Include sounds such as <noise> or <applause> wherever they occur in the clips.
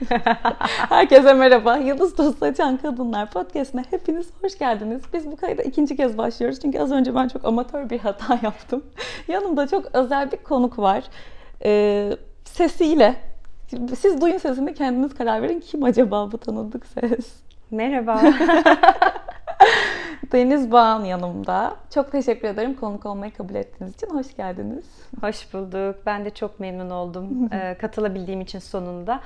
<laughs> Herkese merhaba. Yıldız Dostu Açan Kadınlar Podcast'ine hepiniz hoş geldiniz. Biz bu kayda ikinci kez başlıyoruz. Çünkü az önce ben çok amatör bir hata <laughs> yaptım. Yanımda çok özel bir konuk var. Ee, sesiyle. Siz duyun sesini kendiniz karar verin. Kim acaba bu tanıdık ses? Merhaba. <laughs> Deniz Bağan yanımda. Çok teşekkür ederim konuk olmayı kabul ettiğiniz için. Hoş geldiniz. Hoş bulduk. Ben de çok memnun oldum ee, katılabildiğim için sonunda.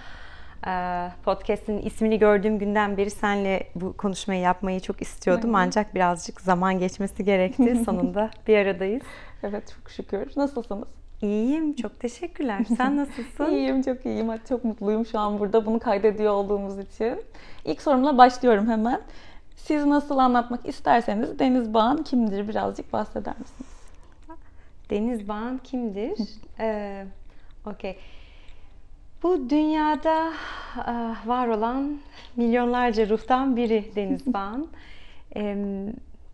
Ee, podcast'in ismini gördüğüm günden beri senle bu konuşmayı yapmayı çok istiyordum. Ancak birazcık zaman geçmesi gerekti. <laughs> Sonunda bir aradayız. Evet çok şükür. Nasılsınız? İyiyim. Çok teşekkürler. Sen <laughs> nasılsın? iyiyim. Çok iyiyim. Çok mutluyum şu an burada bunu kaydediyor olduğumuz için. İlk sorumla başlıyorum hemen. Siz nasıl anlatmak isterseniz Deniz Bağan kimdir birazcık bahseder misiniz? Deniz Bağan kimdir? <laughs> ee, Okey. Bu dünyada uh, var olan milyonlarca ruhtan biri Deniz <laughs> Bağan.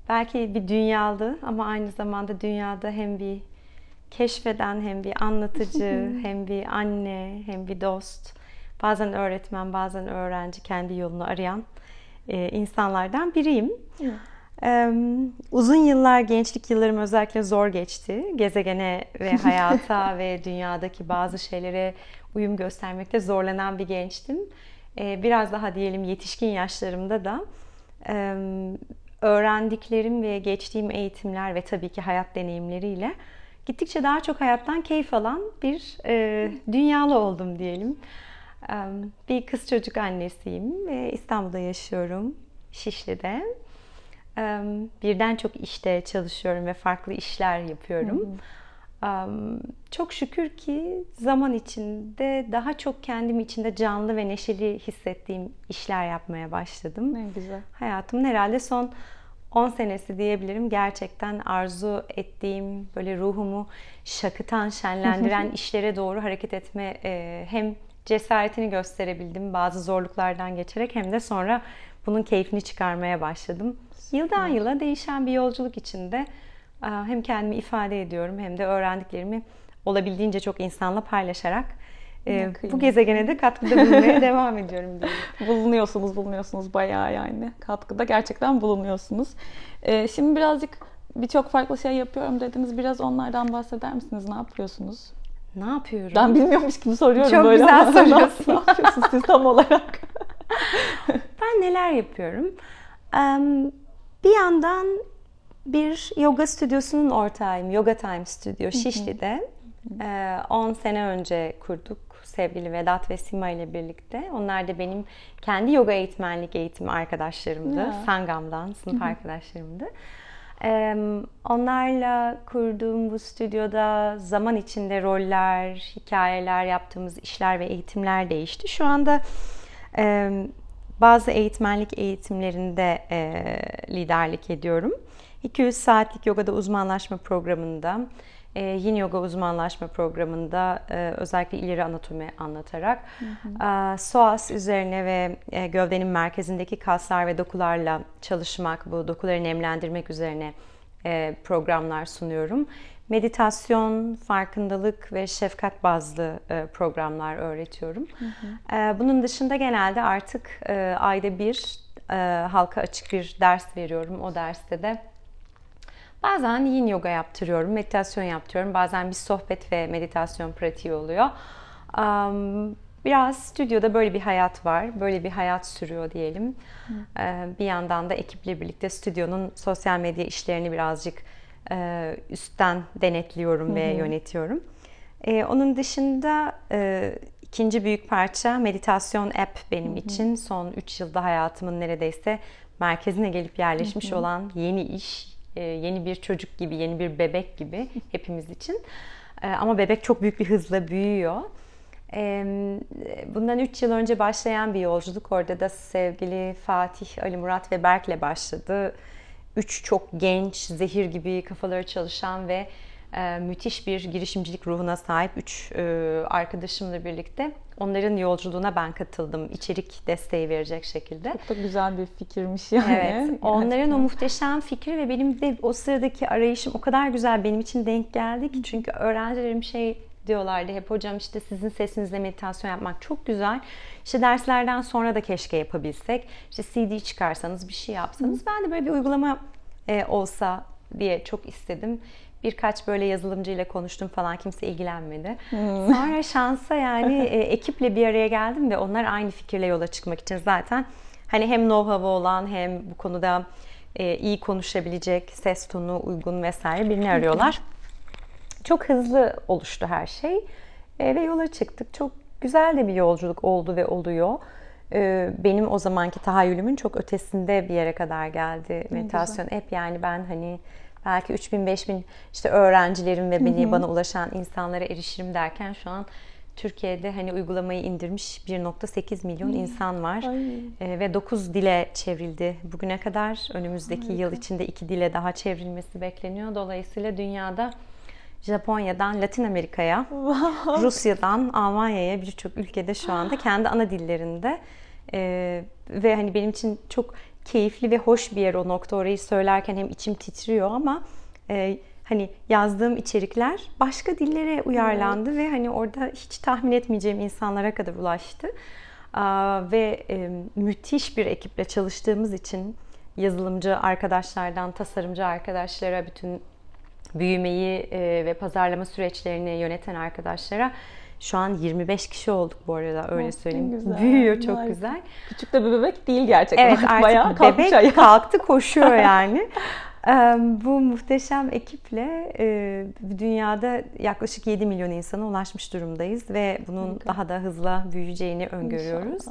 belki bir dünyalı ama aynı zamanda dünyada hem bir keşfeden hem bir anlatıcı <laughs> hem bir anne hem bir dost bazen öğretmen bazen öğrenci kendi yolunu arayan e, insanlardan biriyim. Ee, uzun yıllar, gençlik yıllarım özellikle zor geçti. Gezegene ve <laughs> hayata ve dünyadaki bazı şeylere uyum göstermekte zorlanan bir gençtim. Ee, biraz daha diyelim yetişkin yaşlarımda da öğrendiklerim ve geçtiğim eğitimler ve tabii ki hayat deneyimleriyle gittikçe daha çok hayattan keyif alan bir e, dünyalı oldum diyelim. Bir kız çocuk annesiyim ve İstanbul'da yaşıyorum, Şişli'de. Birden çok işte çalışıyorum ve farklı işler yapıyorum. Çok şükür ki zaman içinde daha çok kendim içinde canlı ve neşeli hissettiğim işler yapmaya başladım. Ne güzel. Hayatımın herhalde son 10 senesi diyebilirim. Gerçekten arzu ettiğim, böyle ruhumu şakıtan, şenlendiren <laughs> işlere doğru hareket etme hem cesaretini gösterebildim bazı zorluklardan geçerek hem de sonra bunun keyfini çıkarmaya başladım. Yıldan yıla değişen bir yolculuk içinde hem kendimi ifade ediyorum hem de öğrendiklerimi olabildiğince çok insanla paylaşarak e, bu gezegene de katkıda bulunmaya <laughs> devam ediyorum diye. Bulunuyorsunuz, bulunuyorsunuz bayağı yani. Katkıda gerçekten bulunuyorsunuz. Ee, şimdi birazcık birçok farklı şey yapıyorum dediniz. Biraz onlardan bahseder misiniz? Ne yapıyorsunuz? Ne yapıyorum? Ben bilmiyormuş gibi soruyorum Çok böyle güzel <laughs> ama soruyorsun. ne yapıyorsunuz siz tam olarak? ben neler yapıyorum? Bir yandan bir yoga stüdyosunun ortağıyım. Yoga Time Studio Şişli'de. 10 sene önce kurduk sevgili Vedat ve Sima ile birlikte. Onlar da benim kendi yoga eğitmenlik eğitimi arkadaşlarımdı. Ya. Sangam'dan sınıf arkadaşlarımdı. Onlarla kurduğum bu stüdyoda zaman içinde roller, hikayeler, yaptığımız işler ve eğitimler değişti. Şu anda bazı eğitmenlik eğitimlerinde liderlik ediyorum. 200 saatlik yogada uzmanlaşma programında, yin yoga uzmanlaşma programında özellikle ileri anatomi anlatarak hı hı. SOAS üzerine ve gövdenin merkezindeki kaslar ve dokularla çalışmak, bu dokuları nemlendirmek üzerine programlar sunuyorum. Meditasyon, farkındalık ve şefkat bazlı programlar öğretiyorum. Hı hı. Bunun dışında genelde artık ayda bir halka açık bir ders veriyorum. O derste de Bazen yin yoga yaptırıyorum, meditasyon yaptırıyorum. Bazen bir sohbet ve meditasyon pratiği oluyor. Biraz stüdyoda böyle bir hayat var, böyle bir hayat sürüyor diyelim. Hı. Bir yandan da ekiple birlikte stüdyonun sosyal medya işlerini birazcık üstten denetliyorum Hı. ve yönetiyorum. Onun dışında ikinci büyük parça meditasyon app benim Hı. için. Son 3 yılda hayatımın neredeyse merkezine gelip yerleşmiş Hı. olan yeni iş, e, yeni bir çocuk gibi, yeni bir bebek gibi <laughs> hepimiz için. E, ama bebek çok büyük bir hızla büyüyor. E, bundan 3 yıl önce başlayan bir yolculuk. Orada da sevgili Fatih, Ali Murat ve Berk'le başladı. Üç çok genç, zehir gibi kafaları çalışan ve e, müthiş bir girişimcilik ruhuna sahip üç e, arkadaşımla birlikte onların yolculuğuna ben katıldım. İçerik desteği verecek şekilde. Çok da güzel bir fikirmiş yani. Evet. Onların o muhteşem fikri ve benim de o sıradaki arayışım o kadar güzel benim için denk geldi ki çünkü öğrencilerim şey diyorlardı hep hocam işte sizin sesinizle meditasyon yapmak çok güzel. İşte derslerden sonra da keşke yapabilsek. İşte CD çıkarsanız bir şey yapsanız. Ben de böyle bir uygulama e, olsa diye çok istedim. Birkaç böyle yazılımcı ile konuştum falan kimse ilgilenmedi. Hmm. Sonra şansa yani e, ekiple bir araya geldim ve onlar aynı fikirle yola çıkmak için zaten hani hem know-how olan hem bu konuda e, iyi konuşabilecek, ses tonu uygun vesaire birini arıyorlar. Çok hızlı oluştu her şey e, ve yola çıktık. Çok güzel de bir yolculuk oldu ve oluyor. E, benim o zamanki tahayyülümün çok ötesinde bir yere kadar geldi meditasyon. Hep yani ben hani belki 3000 5000 işte öğrencilerim ve beni bana ulaşan insanlara erişirim derken şu an Türkiye'de hani uygulamayı indirmiş 1.8 milyon insan var e, ve 9 dile çevrildi bugüne kadar. Önümüzdeki Harika. yıl içinde 2 dile daha çevrilmesi bekleniyor. Dolayısıyla dünyada Japonya'dan Latin Amerika'ya, wow. Rusya'dan Almanya'ya birçok ülkede şu anda <gasps> kendi ana dillerinde e, ve hani benim için çok keyifli ve hoş bir yer o nokta orayı söylerken hem içim titriyor ama e, hani yazdığım içerikler başka dillere uyarlandı evet. ve hani orada hiç tahmin etmeyeceğim insanlara kadar ulaştı. Aa, ve e, müthiş bir ekiple çalıştığımız için yazılımcı arkadaşlardan tasarımcı arkadaşlara bütün büyümeyi e, ve pazarlama süreçlerini yöneten arkadaşlara şu an 25 kişi olduk bu arada öyle oh, söyleyeyim. Güzel. Büyüyor çok Harika. güzel. Küçük de bir bebek değil gerçekten. Evet <laughs> artık Bayağı bebek ayağa. kalktı koşuyor <laughs> yani. Bu muhteşem ekiple dünyada yaklaşık 7 milyon insana ulaşmış durumdayız ve bunun Harika. daha da hızla büyüyeceğini öngörüyoruz.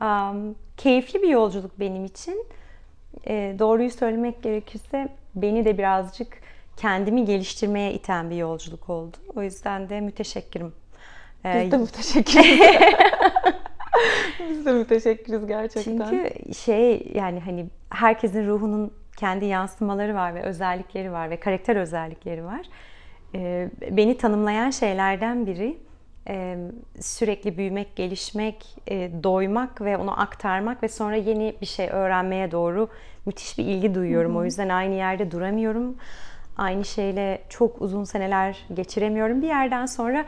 İnşallah. Keyifli bir yolculuk benim için. Doğruyu söylemek gerekirse beni de birazcık kendimi geliştirmeye iten bir yolculuk oldu. O yüzden de müteşekkirim. Biz de müteşekkiriz. <laughs> Biz de müteşekkiriz gerçekten. Çünkü şey yani hani herkesin ruhunun kendi yansımaları var ve özellikleri var ve karakter özellikleri var. Ee, beni tanımlayan şeylerden biri e, sürekli büyümek, gelişmek, e, doymak ve onu aktarmak ve sonra yeni bir şey öğrenmeye doğru müthiş bir ilgi duyuyorum. Hı hı. O yüzden aynı yerde duramıyorum. Aynı şeyle çok uzun seneler geçiremiyorum. Bir yerden sonra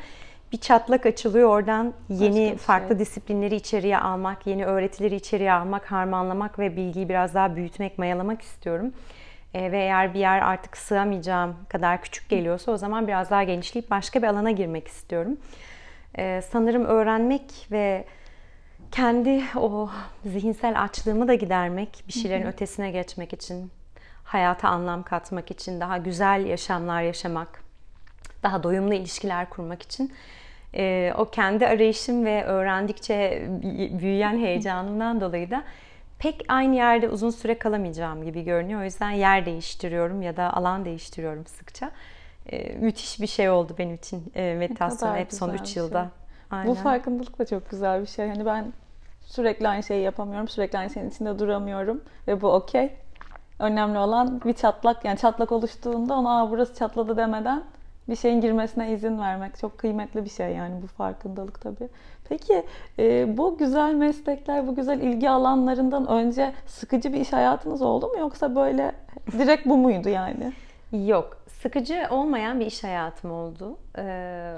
bir çatlak açılıyor. Oradan yeni şey. farklı disiplinleri içeriye almak, yeni öğretileri içeriye almak, harmanlamak ve bilgiyi biraz daha büyütmek, mayalamak istiyorum. E, ve eğer bir yer artık sığamayacağım kadar küçük geliyorsa o zaman biraz daha genişleyip başka bir alana girmek istiyorum. E, sanırım öğrenmek ve kendi o zihinsel açlığımı da gidermek, bir şeylerin ötesine geçmek için, hayata anlam katmak için, daha güzel yaşamlar yaşamak, daha doyumlu ilişkiler kurmak için e, o kendi arayışım ve öğrendikçe büyüyen heyecanımdan dolayı da pek aynı yerde uzun süre kalamayacağım gibi görünüyor. O yüzden yer değiştiriyorum ya da alan değiştiriyorum sıkça. E, müthiş bir şey oldu benim için e, meditasyon hep son 3 yılda. Şey. Aynen. Bu farkındalık da çok güzel bir şey. Hani ben sürekli aynı şeyi yapamıyorum. Sürekli aynı şeyin içinde duramıyorum. Ve bu okey. Önemli olan bir çatlak yani çatlak oluştuğunda ona Aa, burası çatladı demeden bir şeyin girmesine izin vermek çok kıymetli bir şey yani bu farkındalık tabii. Peki e, bu güzel meslekler, bu güzel ilgi alanlarından önce sıkıcı bir iş hayatınız oldu mu yoksa böyle direkt bu muydu yani? Yok, sıkıcı olmayan bir iş hayatım oldu. Ee,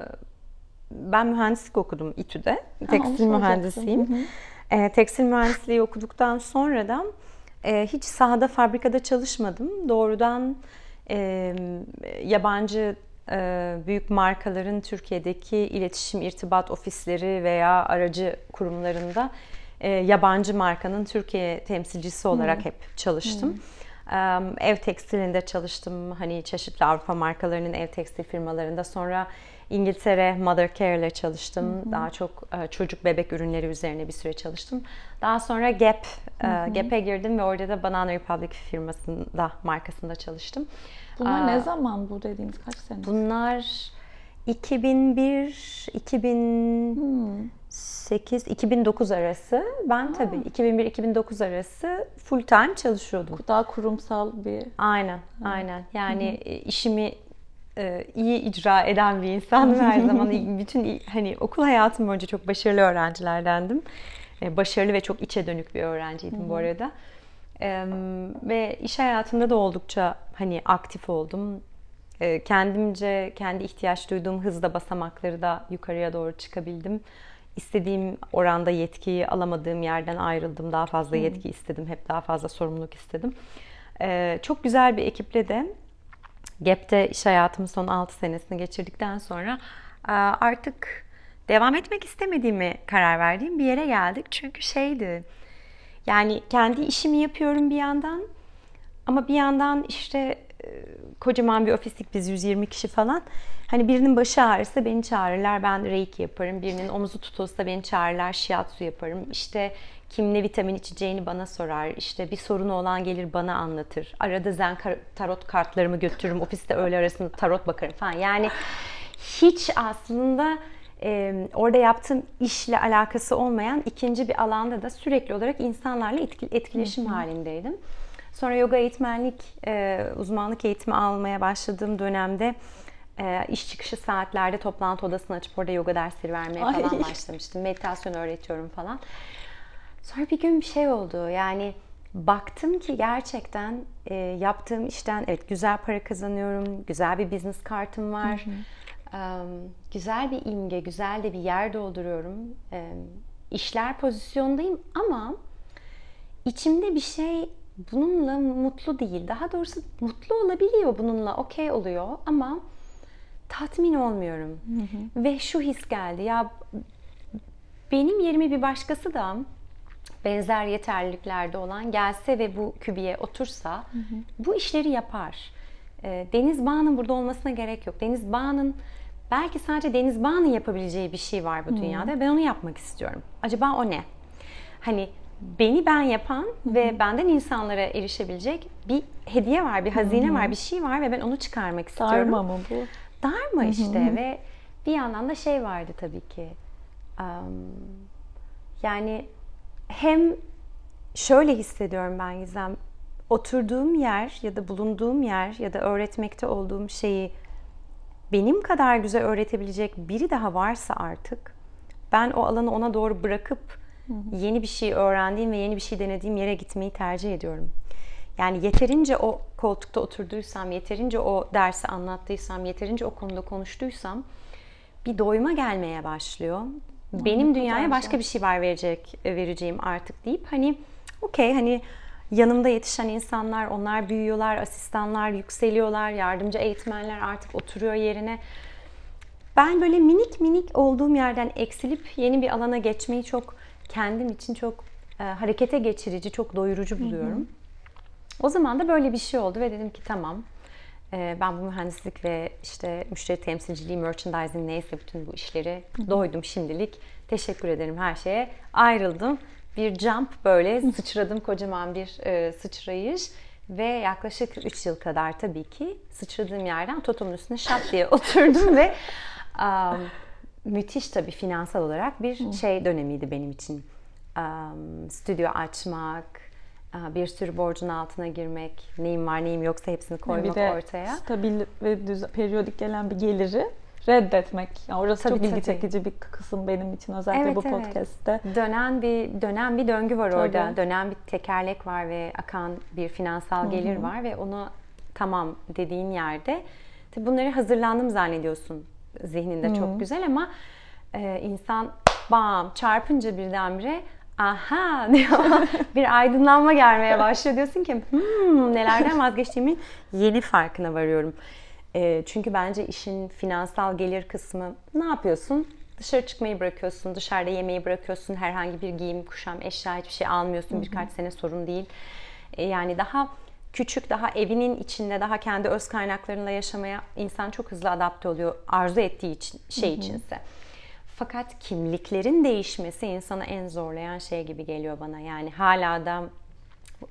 ben mühendislik okudum İTÜ'de. Tekstil ha, mühendisiyim. Ee, tekstil mühendisliği okuduktan sonra da e, hiç sahada fabrikada çalışmadım. Doğrudan e, yabancı e, büyük markaların Türkiye'deki iletişim irtibat ofisleri veya aracı kurumlarında e, yabancı markanın Türkiye temsilcisi olarak hmm. hep çalıştım. Hmm. Ev tekstilinde çalıştım. Hani çeşitli Avrupa markalarının ev tekstil firmalarında. Sonra İngiltere Mother Care ile çalıştım. Hı Daha çok e, çocuk bebek ürünleri üzerine bir süre çalıştım. Daha sonra Gap, Gap'e girdim ve orada da Banana Republic firmasında, markasında çalıştım. Bunlar Aa, ne zaman bu dediğiniz kaç sene? Bunlar 2001, 2008, hmm. 2009 arası. Ben ha. tabii 2001-2009 arası full time çalışıyordum. Daha kurumsal bir... Aynen, ha. aynen. Yani. E, işimi e, iyi icra eden bir insandım her zaman. <laughs> Bütün hani okul hayatım boyunca çok başarılı öğrencilerdendim. E, başarılı ve çok içe dönük bir öğrenciydim Hı-hı. bu arada. Ve iş hayatında da oldukça hani aktif oldum. e, kendimce kendi ihtiyaç duyduğum hızda basamakları da yukarıya doğru çıkabildim. İstediğim oranda yetkiyi alamadığım yerden ayrıldım. Daha fazla yetki istedim. Hep daha fazla sorumluluk istedim. E, çok güzel bir ekiple de Gap'te iş hayatımın son 6 senesini geçirdikten sonra artık devam etmek istemediğimi karar verdiğim bir yere geldik. Çünkü şeydi yani kendi işimi yapıyorum bir yandan ama bir yandan işte e, kocaman bir ofislik biz 120 kişi falan. Hani birinin başı ağrısa beni çağırırlar ben reiki yaparım. Birinin omuzu tutulsa beni çağırırlar shiatsu yaparım. İşte kim ne vitamin içeceğini bana sorar. İşte bir sorunu olan gelir bana anlatır. Arada zen tarot kartlarımı götürürüm. Ofiste öğle arasında tarot bakarım falan. Yani hiç aslında e, orada yaptığım işle alakası olmayan ikinci bir alanda da sürekli olarak insanlarla etkileşim hı hı. halindeydim. Sonra yoga eğitmenlik, e, uzmanlık eğitimi almaya başladığım dönemde e, iş çıkışı saatlerde toplantı odasını açıp orada yoga dersleri vermeye Ay. falan başlamıştım. Meditasyon öğretiyorum falan. Sonra bir gün bir şey oldu. Yani baktım ki gerçekten e, yaptığım işten evet güzel para kazanıyorum, güzel bir business kartım var. Hı hı güzel bir imge, güzel de bir yer dolduruyorum. İşler pozisyondayım ama içimde bir şey bununla mutlu değil. Daha doğrusu mutlu olabiliyor bununla, okey oluyor ama tatmin olmuyorum. Hı hı. Ve şu his geldi ya benim yerime bir başkası da benzer yeterliliklerde olan gelse ve bu kübiye otursa hı hı. bu işleri yapar. Deniz Bağ'ın burada olmasına gerek yok. Deniz Bağ'ın Belki sadece Deniz Bağ'ın yapabileceği bir şey var bu hmm. dünyada. Ben onu yapmak istiyorum. Acaba o ne? Hani beni ben yapan hmm. ve benden insanlara erişebilecek bir hediye var, bir hazine hmm. var, bir şey var ve ben onu çıkarmak istiyorum. Darma mı bu? Darma işte ve bir yandan da şey vardı tabii ki. Um, yani hem şöyle hissediyorum ben Gizem. Oturduğum yer ya da bulunduğum yer ya da öğretmekte olduğum şeyi benim kadar güzel öğretebilecek biri daha varsa artık ben o alanı ona doğru bırakıp yeni bir şey öğrendiğim ve yeni bir şey denediğim yere gitmeyi tercih ediyorum. Yani yeterince o koltukta oturduysam, yeterince o dersi anlattıysam, yeterince o konuda konuştuysam bir doyuma gelmeye başlıyor. Benim dünyaya başka bir şey var verecek vereceğim artık deyip hani okey hani yanımda yetişen insanlar, onlar büyüyorlar, asistanlar yükseliyorlar, yardımcı eğitmenler artık oturuyor yerine. Ben böyle minik minik olduğum yerden eksilip yeni bir alana geçmeyi çok kendim için çok e, harekete geçirici, çok doyurucu buluyorum. Hı hı. O zaman da böyle bir şey oldu ve dedim ki tamam e, ben bu mühendislik ve işte müşteri temsilciliği, merchandising neyse bütün bu işleri doydum şimdilik. Teşekkür ederim her şeye. Ayrıldım bir jump böyle sıçradım kocaman bir e, sıçrayış ve yaklaşık 3 yıl kadar tabii ki sıçradığım yerden totomun üstüne şap diye <laughs> oturdum ve um, müthiş tabii finansal olarak bir şey dönemiydi benim için. Um, stüdyo açmak, bir sürü borcun altına girmek, neyim var neyim yoksa hepsini koymak bir de ortaya. stabil ve düz, periyodik gelen bir geliri reddetmek. Yani orası tabii, çok ilgi tabii. çekici bir kısım benim için özellikle evet, bu podcast'te. Evet. Dönen bir dönen bir döngü var tabii. orada. Dönen bir tekerlek var ve akan bir finansal gelir Hı-hı. var ve onu tamam dediğin yerde tabii bunları hazırlandım zannediyorsun zihninde Hı-hı. çok güzel ama e, insan bam çarpınca birdenbire aha diyor <laughs> bir aydınlanma gelmeye başlıyor diyorsun ki hmm, nelerden vazgeçtiğimin yeni farkına varıyorum. E, çünkü bence işin finansal gelir kısmı ne yapıyorsun? Dışarı çıkmayı bırakıyorsun, dışarıda yemeği bırakıyorsun, herhangi bir giyim, kuşam, eşya hiçbir şey almıyorsun. Birkaç sene sorun değil. E, yani daha küçük, daha evinin içinde, daha kendi öz kaynaklarıyla yaşamaya insan çok hızlı adapte oluyor arzu ettiği için, şey içinse. Fakat kimliklerin değişmesi insana en zorlayan şey gibi geliyor bana. Yani hala da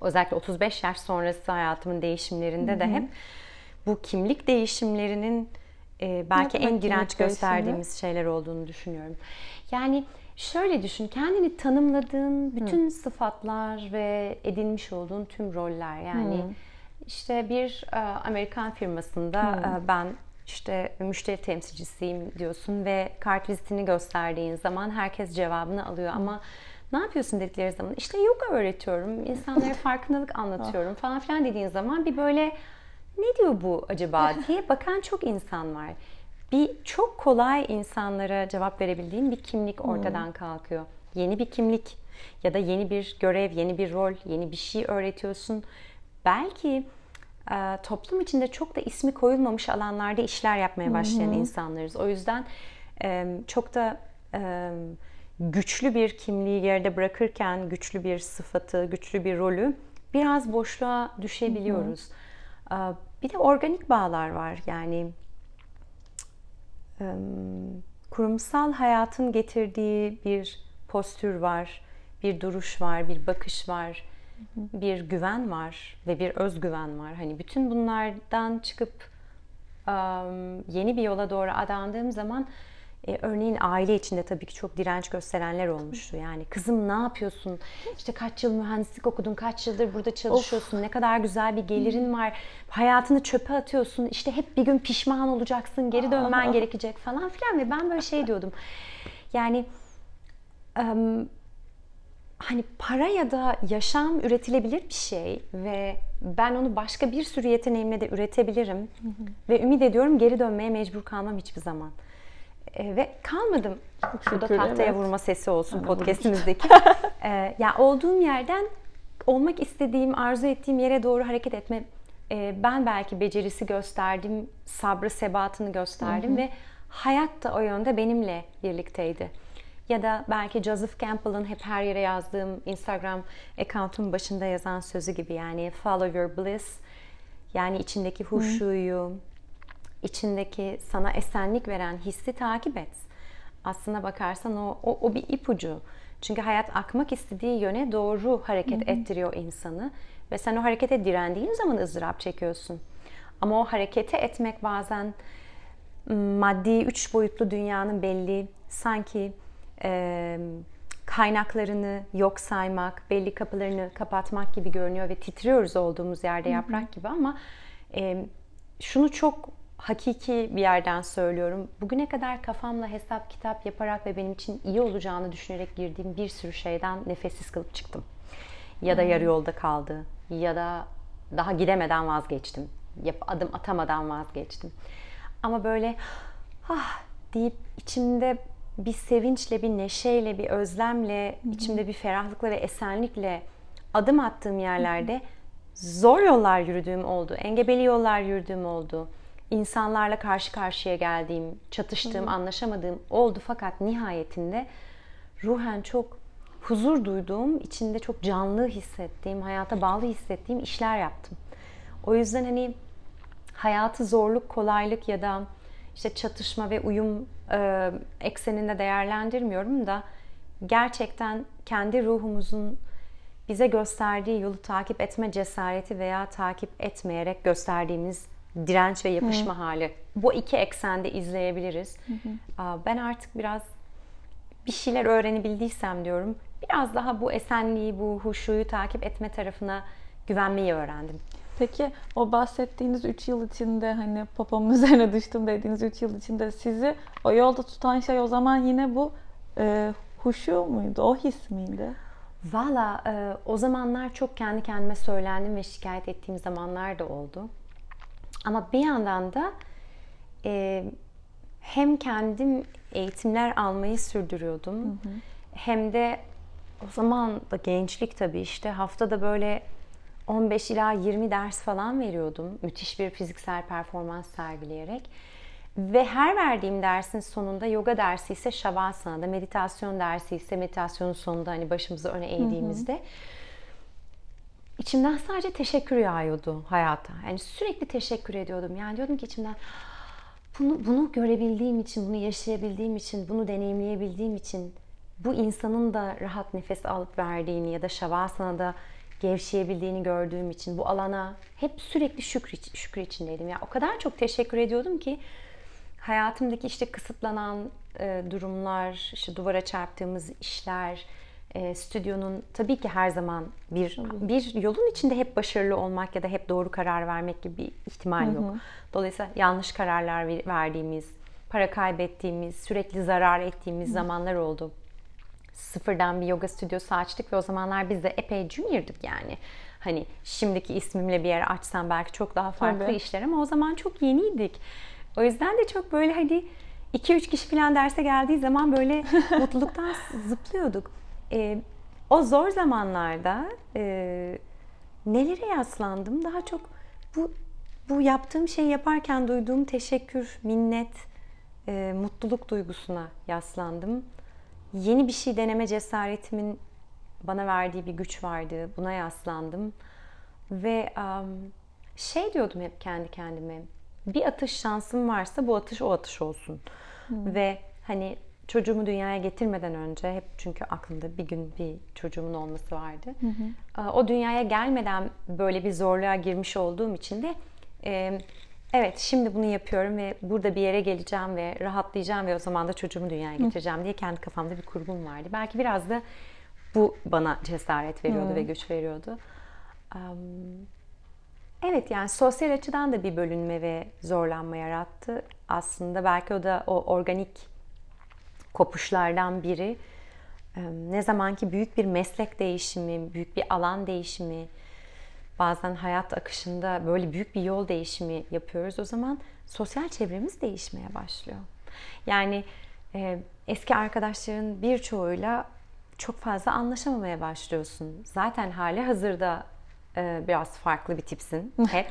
özellikle 35 yaş sonrası hayatımın değişimlerinde de hep bu kimlik değişimlerinin e, belki en direnç gösterdiğimiz değişimi? şeyler olduğunu düşünüyorum. Yani şöyle düşün, kendini tanımladığın bütün Hı. sıfatlar ve edinmiş olduğun tüm roller yani Hı. işte bir e, Amerikan firmasında e, ben işte müşteri temsilcisiyim diyorsun ve kart vizitini gösterdiğin zaman herkes cevabını alıyor ama ne yapıyorsun dedikleri zaman işte yoga öğretiyorum, insanlara farkındalık anlatıyorum falan filan dediğin zaman bir böyle ne diyor bu acaba <laughs> diye bakan çok insan var. Bir çok kolay insanlara cevap verebildiğin bir kimlik ortadan kalkıyor. Yeni bir kimlik ya da yeni bir görev, yeni bir rol, yeni bir şey öğretiyorsun. Belki toplum içinde çok da ismi koyulmamış alanlarda işler yapmaya başlayan insanlarız. O yüzden çok da güçlü bir kimliği yerde bırakırken güçlü bir sıfatı, güçlü bir rolü biraz boşluğa düşebiliyoruz. E, bir de organik bağlar var yani kurumsal hayatın getirdiği bir postür var, bir duruş var, bir bakış var, bir güven var ve bir özgüven var. Hani bütün bunlardan çıkıp yeni bir yola doğru adandığım zaman e, örneğin aile içinde tabii ki çok direnç gösterenler olmuştu. Yani kızım ne yapıyorsun? İşte kaç yıl mühendislik okudun, kaç yıldır burada çalışıyorsun, ne kadar güzel bir gelirin var. Hayatını çöpe atıyorsun. İşte hep bir gün pişman olacaksın, geri dönmen gerekecek falan filan ve ben böyle şey diyordum. Yani um, hani para ya da yaşam üretilebilir bir şey ve ben onu başka bir sürü yeteneğimle de üretebilirim. Hı hı. Ve ümit ediyorum geri dönmeye mecbur kalmam hiçbir zaman. E, ve kalmadım. Şu da tahtaya evet. vurma sesi olsun Aha, podcastimizdeki. <laughs> e, ya yani olduğum yerden olmak istediğim, arzu ettiğim yere doğru hareket etme e, ben belki becerisi gösterdim, sabrı, sebatını gösterdim hı hı. ve hayat da o yönde benimle birlikteydi. Ya da belki Joseph Campbell'ın hep her yere yazdığım Instagram account'un başında yazan sözü gibi yani follow your bliss. Yani içindeki huşuyu, içindeki sana esenlik veren hissi takip et. Aslına bakarsan o, o, o bir ipucu. Çünkü hayat akmak istediği yöne doğru hareket Hı-hı. ettiriyor insanı. Ve sen o harekete direndiğin zaman ızdırap çekiyorsun. Ama o harekete etmek bazen maddi üç boyutlu dünyanın belli sanki e, kaynaklarını yok saymak, belli kapılarını kapatmak gibi görünüyor ve titriyoruz olduğumuz yerde yaprak gibi ama e, şunu çok hakiki bir yerden söylüyorum. Bugüne kadar kafamla hesap kitap yaparak ve benim için iyi olacağını düşünerek girdiğim bir sürü şeyden nefessiz kalıp çıktım. Ya da yarı yolda kaldı ya da daha gidemeden vazgeçtim. Yap, adım atamadan vazgeçtim. Ama böyle ah deyip içimde bir sevinçle, bir neşeyle, bir özlemle, Hı-hı. içimde bir ferahlıkla ve esenlikle adım attığım yerlerde Hı-hı. zor yollar yürüdüğüm oldu. Engebeli yollar yürüdüğüm oldu. İnsanlarla karşı karşıya geldiğim, çatıştığım, Hı-hı. anlaşamadığım oldu fakat nihayetinde ruhen çok huzur duyduğum, içinde çok canlı hissettiğim, hayata bağlı hissettiğim işler yaptım. O yüzden hani hayatı zorluk, kolaylık ya da işte çatışma ve uyum e, ekseninde değerlendirmiyorum da gerçekten kendi ruhumuzun bize gösterdiği yolu takip etme cesareti veya takip etmeyerek gösterdiğimiz direnç ve yapışma Hı. hali. Bu iki eksende izleyebiliriz. Hı hı. Ben artık biraz bir şeyler öğrenebildiysem diyorum. Biraz daha bu esenliği, bu huşuyu takip etme tarafına güvenmeyi öğrendim. Peki o bahsettiğiniz 3 yıl içinde hani papamın <laughs> üzerine düştüm dediğiniz 3 yıl içinde sizi o yolda tutan şey o zaman yine bu e, huşu muydu? O his miydi? Valla e, o zamanlar çok kendi kendime söylendim ve şikayet ettiğim zamanlar da oldu. Ama bir yandan da e, hem kendim eğitimler almayı sürdürüyordum. Hı hı. Hem de o zaman da gençlik tabii işte haftada böyle 15 ila 20 ders falan veriyordum. Müthiş bir fiziksel performans sergileyerek. Ve her verdiğim dersin sonunda yoga dersi ise şavasana'da, meditasyon dersi ise meditasyonun sonunda hani başımızı öne eğdiğimizde hı hı. içimden sadece teşekkür yağıyordu hayata. Yani sürekli teşekkür ediyordum. Yani diyordum ki içimden bunu, bunu görebildiğim için, bunu yaşayabildiğim için, bunu deneyimleyebildiğim için bu insanın da rahat nefes alıp verdiğini ya da şavasana'da gevşeyebildiğini gördüğüm için bu alana hep sürekli şükür, şükür içindeydim. Yani o kadar çok teşekkür ediyordum ki hayatımdaki işte kısıtlanan e, durumlar, işte duvara çarptığımız işler, e, stüdyonun tabii ki her zaman bir bir yolun içinde hep başarılı olmak ya da hep doğru karar vermek gibi bir ihtimal yok. Dolayısıyla yanlış kararlar verdiğimiz, para kaybettiğimiz, sürekli zarar ettiğimiz zamanlar oldu sıfırdan bir yoga stüdyosu açtık ve o zamanlar biz de epey junior'dık yani. Hani şimdiki ismimle bir yer açsam belki çok daha farklı Tabii. işler ama o zaman çok yeniydik. O yüzden de çok böyle hani 2-3 kişi falan derse geldiği zaman böyle <laughs> mutluluktan zıplıyorduk. Ee, o zor zamanlarda e, nelere yaslandım? Daha çok bu bu yaptığım şeyi yaparken duyduğum teşekkür, minnet, e, mutluluk duygusuna yaslandım. Yeni bir şey deneme cesaretimin bana verdiği bir güç vardı. Buna yaslandım. Ve um, şey diyordum hep kendi kendime. Bir atış şansım varsa bu atış o atış olsun. Ve hani çocuğumu dünyaya getirmeden önce hep çünkü aklımda bir gün bir çocuğumun olması vardı. Aa, O dünyaya gelmeden böyle bir zorluğa girmiş olduğum için de e, evet şimdi bunu yapıyorum ve burada bir yere geleceğim ve rahatlayacağım ve o zaman da çocuğumu dünyaya getireceğim diye kendi kafamda bir kurgum vardı. Belki biraz da bu bana cesaret veriyordu ve güç veriyordu. Evet yani sosyal açıdan da bir bölünme ve zorlanma yarattı. Aslında belki o da o organik kopuşlardan biri. Ne zamanki büyük bir meslek değişimi, büyük bir alan değişimi, bazen hayat akışında böyle büyük bir yol değişimi yapıyoruz. O zaman sosyal çevremiz değişmeye başlıyor. Yani e, eski arkadaşların birçoğuyla çok fazla anlaşamamaya başlıyorsun. Zaten hali hazırda e, biraz farklı bir tipsin <laughs> hep.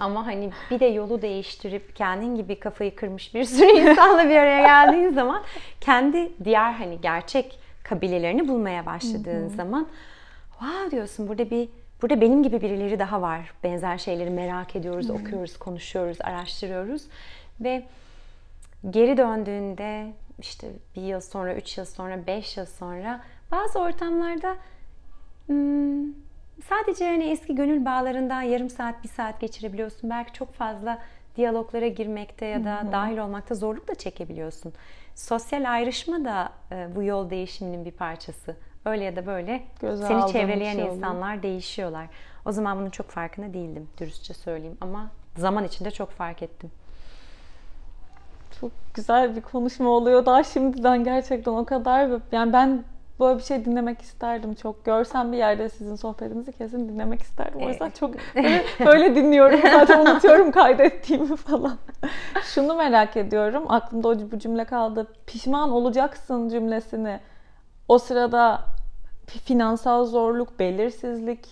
Ama hani bir de yolu değiştirip kendin gibi kafayı kırmış bir sürü insanla bir araya geldiğin zaman kendi diğer hani gerçek kabilelerini bulmaya başladığın zaman wow diyorsun burada bir burada benim gibi birileri daha var. Benzer şeyleri merak ediyoruz, okuyoruz, konuşuyoruz, araştırıyoruz ve geri döndüğünde işte bir yıl sonra, üç yıl sonra, beş yıl sonra bazı ortamlarda hmm, sadece hani eski gönül bağlarından yarım saat, bir saat geçirebiliyorsun. Belki çok fazla diyaloglara girmekte ya da dahil olmakta zorluk da çekebiliyorsun. Sosyal ayrışma da e, bu yol değişiminin bir parçası. Öyle ya da böyle Göze seni çevreleyen şey insanlar değişiyorlar. O zaman bunun çok farkında değildim, dürüstçe söyleyeyim. Ama zaman içinde çok fark ettim. Çok güzel bir konuşma oluyor daha şimdiden gerçekten o kadar yani ben böyle bir şey dinlemek isterdim çok. Görsem bir yerde sizin sohbetinizi kesin dinlemek isterdim. O yüzden çok <laughs> böyle, böyle dinliyorum. Zaten unutuyorum kaydettiğimi falan. <laughs> Şunu merak ediyorum. Aklımda o bu cümle kaldı. Pişman olacaksın cümlesini. O sırada finansal zorluk, belirsizlik,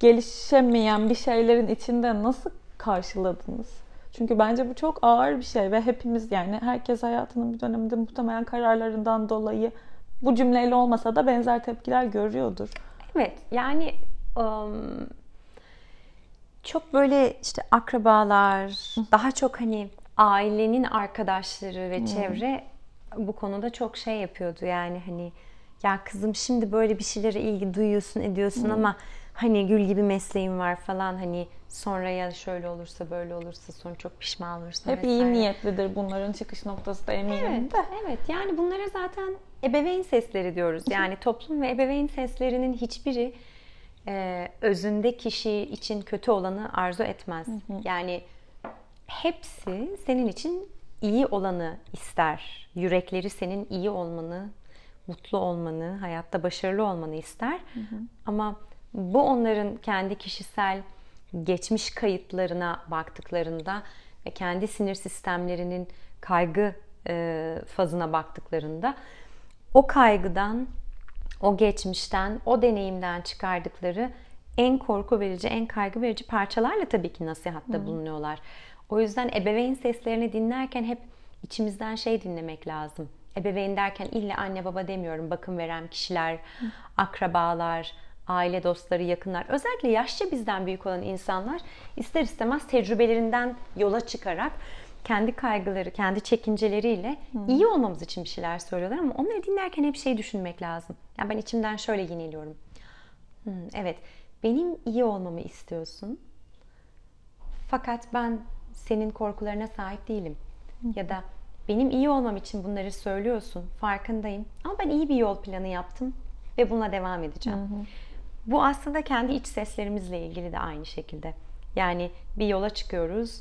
gelişemeyen bir şeylerin içinde nasıl karşıladınız? Çünkü bence bu çok ağır bir şey ve hepimiz yani herkes hayatının bir döneminde muhtemelen kararlarından dolayı bu cümleyle olmasa da benzer tepkiler görüyordur. Evet yani çok böyle işte akrabalar, daha çok hani ailenin arkadaşları ve çevre bu konuda çok şey yapıyordu yani hani ya kızım şimdi böyle bir şeylere ilgi duyuyorsun ediyorsun ama hani gül gibi mesleğin var falan hani sonra ya şöyle olursa böyle olursa sonra çok pişman olursun Hep iyi vesaire. niyetlidir bunların çıkış noktası da eminim Evet, de. evet. Yani bunlara zaten ebeveyn sesleri diyoruz. Yani toplum ve ebeveyn seslerinin hiçbiri e, özünde kişi için kötü olanı arzu etmez. Yani hepsi senin için iyi olanı ister. Yürekleri senin iyi olmanı, mutlu olmanı, hayatta başarılı olmanı ister. Ama bu onların kendi kişisel geçmiş kayıtlarına baktıklarında ve kendi sinir sistemlerinin kaygı e, fazına baktıklarında o kaygıdan, o geçmişten, o deneyimden çıkardıkları en korku verici, en kaygı verici parçalarla tabii ki nasihatta bulunuyorlar. O yüzden ebeveyn seslerini dinlerken hep içimizden şey dinlemek lazım. Ebeveyn derken illa anne baba demiyorum. Bakım veren kişiler, akrabalar, aile dostları, yakınlar. Özellikle yaşça bizden büyük olan insanlar ister istemez tecrübelerinden yola çıkarak kendi kaygıları, kendi çekinceleriyle iyi olmamız için bir şeyler söylüyorlar ama onları dinlerken hep şey düşünmek lazım. Yani ben içimden şöyle yeniliyorum. Hmm, evet, benim iyi olmamı istiyorsun. Fakat ben senin korkularına sahip değilim. Ya da benim iyi olmam için bunları söylüyorsun. Farkındayım. Ama ben iyi bir yol planı yaptım ve buna devam edeceğim. Bu aslında kendi iç seslerimizle ilgili de aynı şekilde. Yani bir yola çıkıyoruz,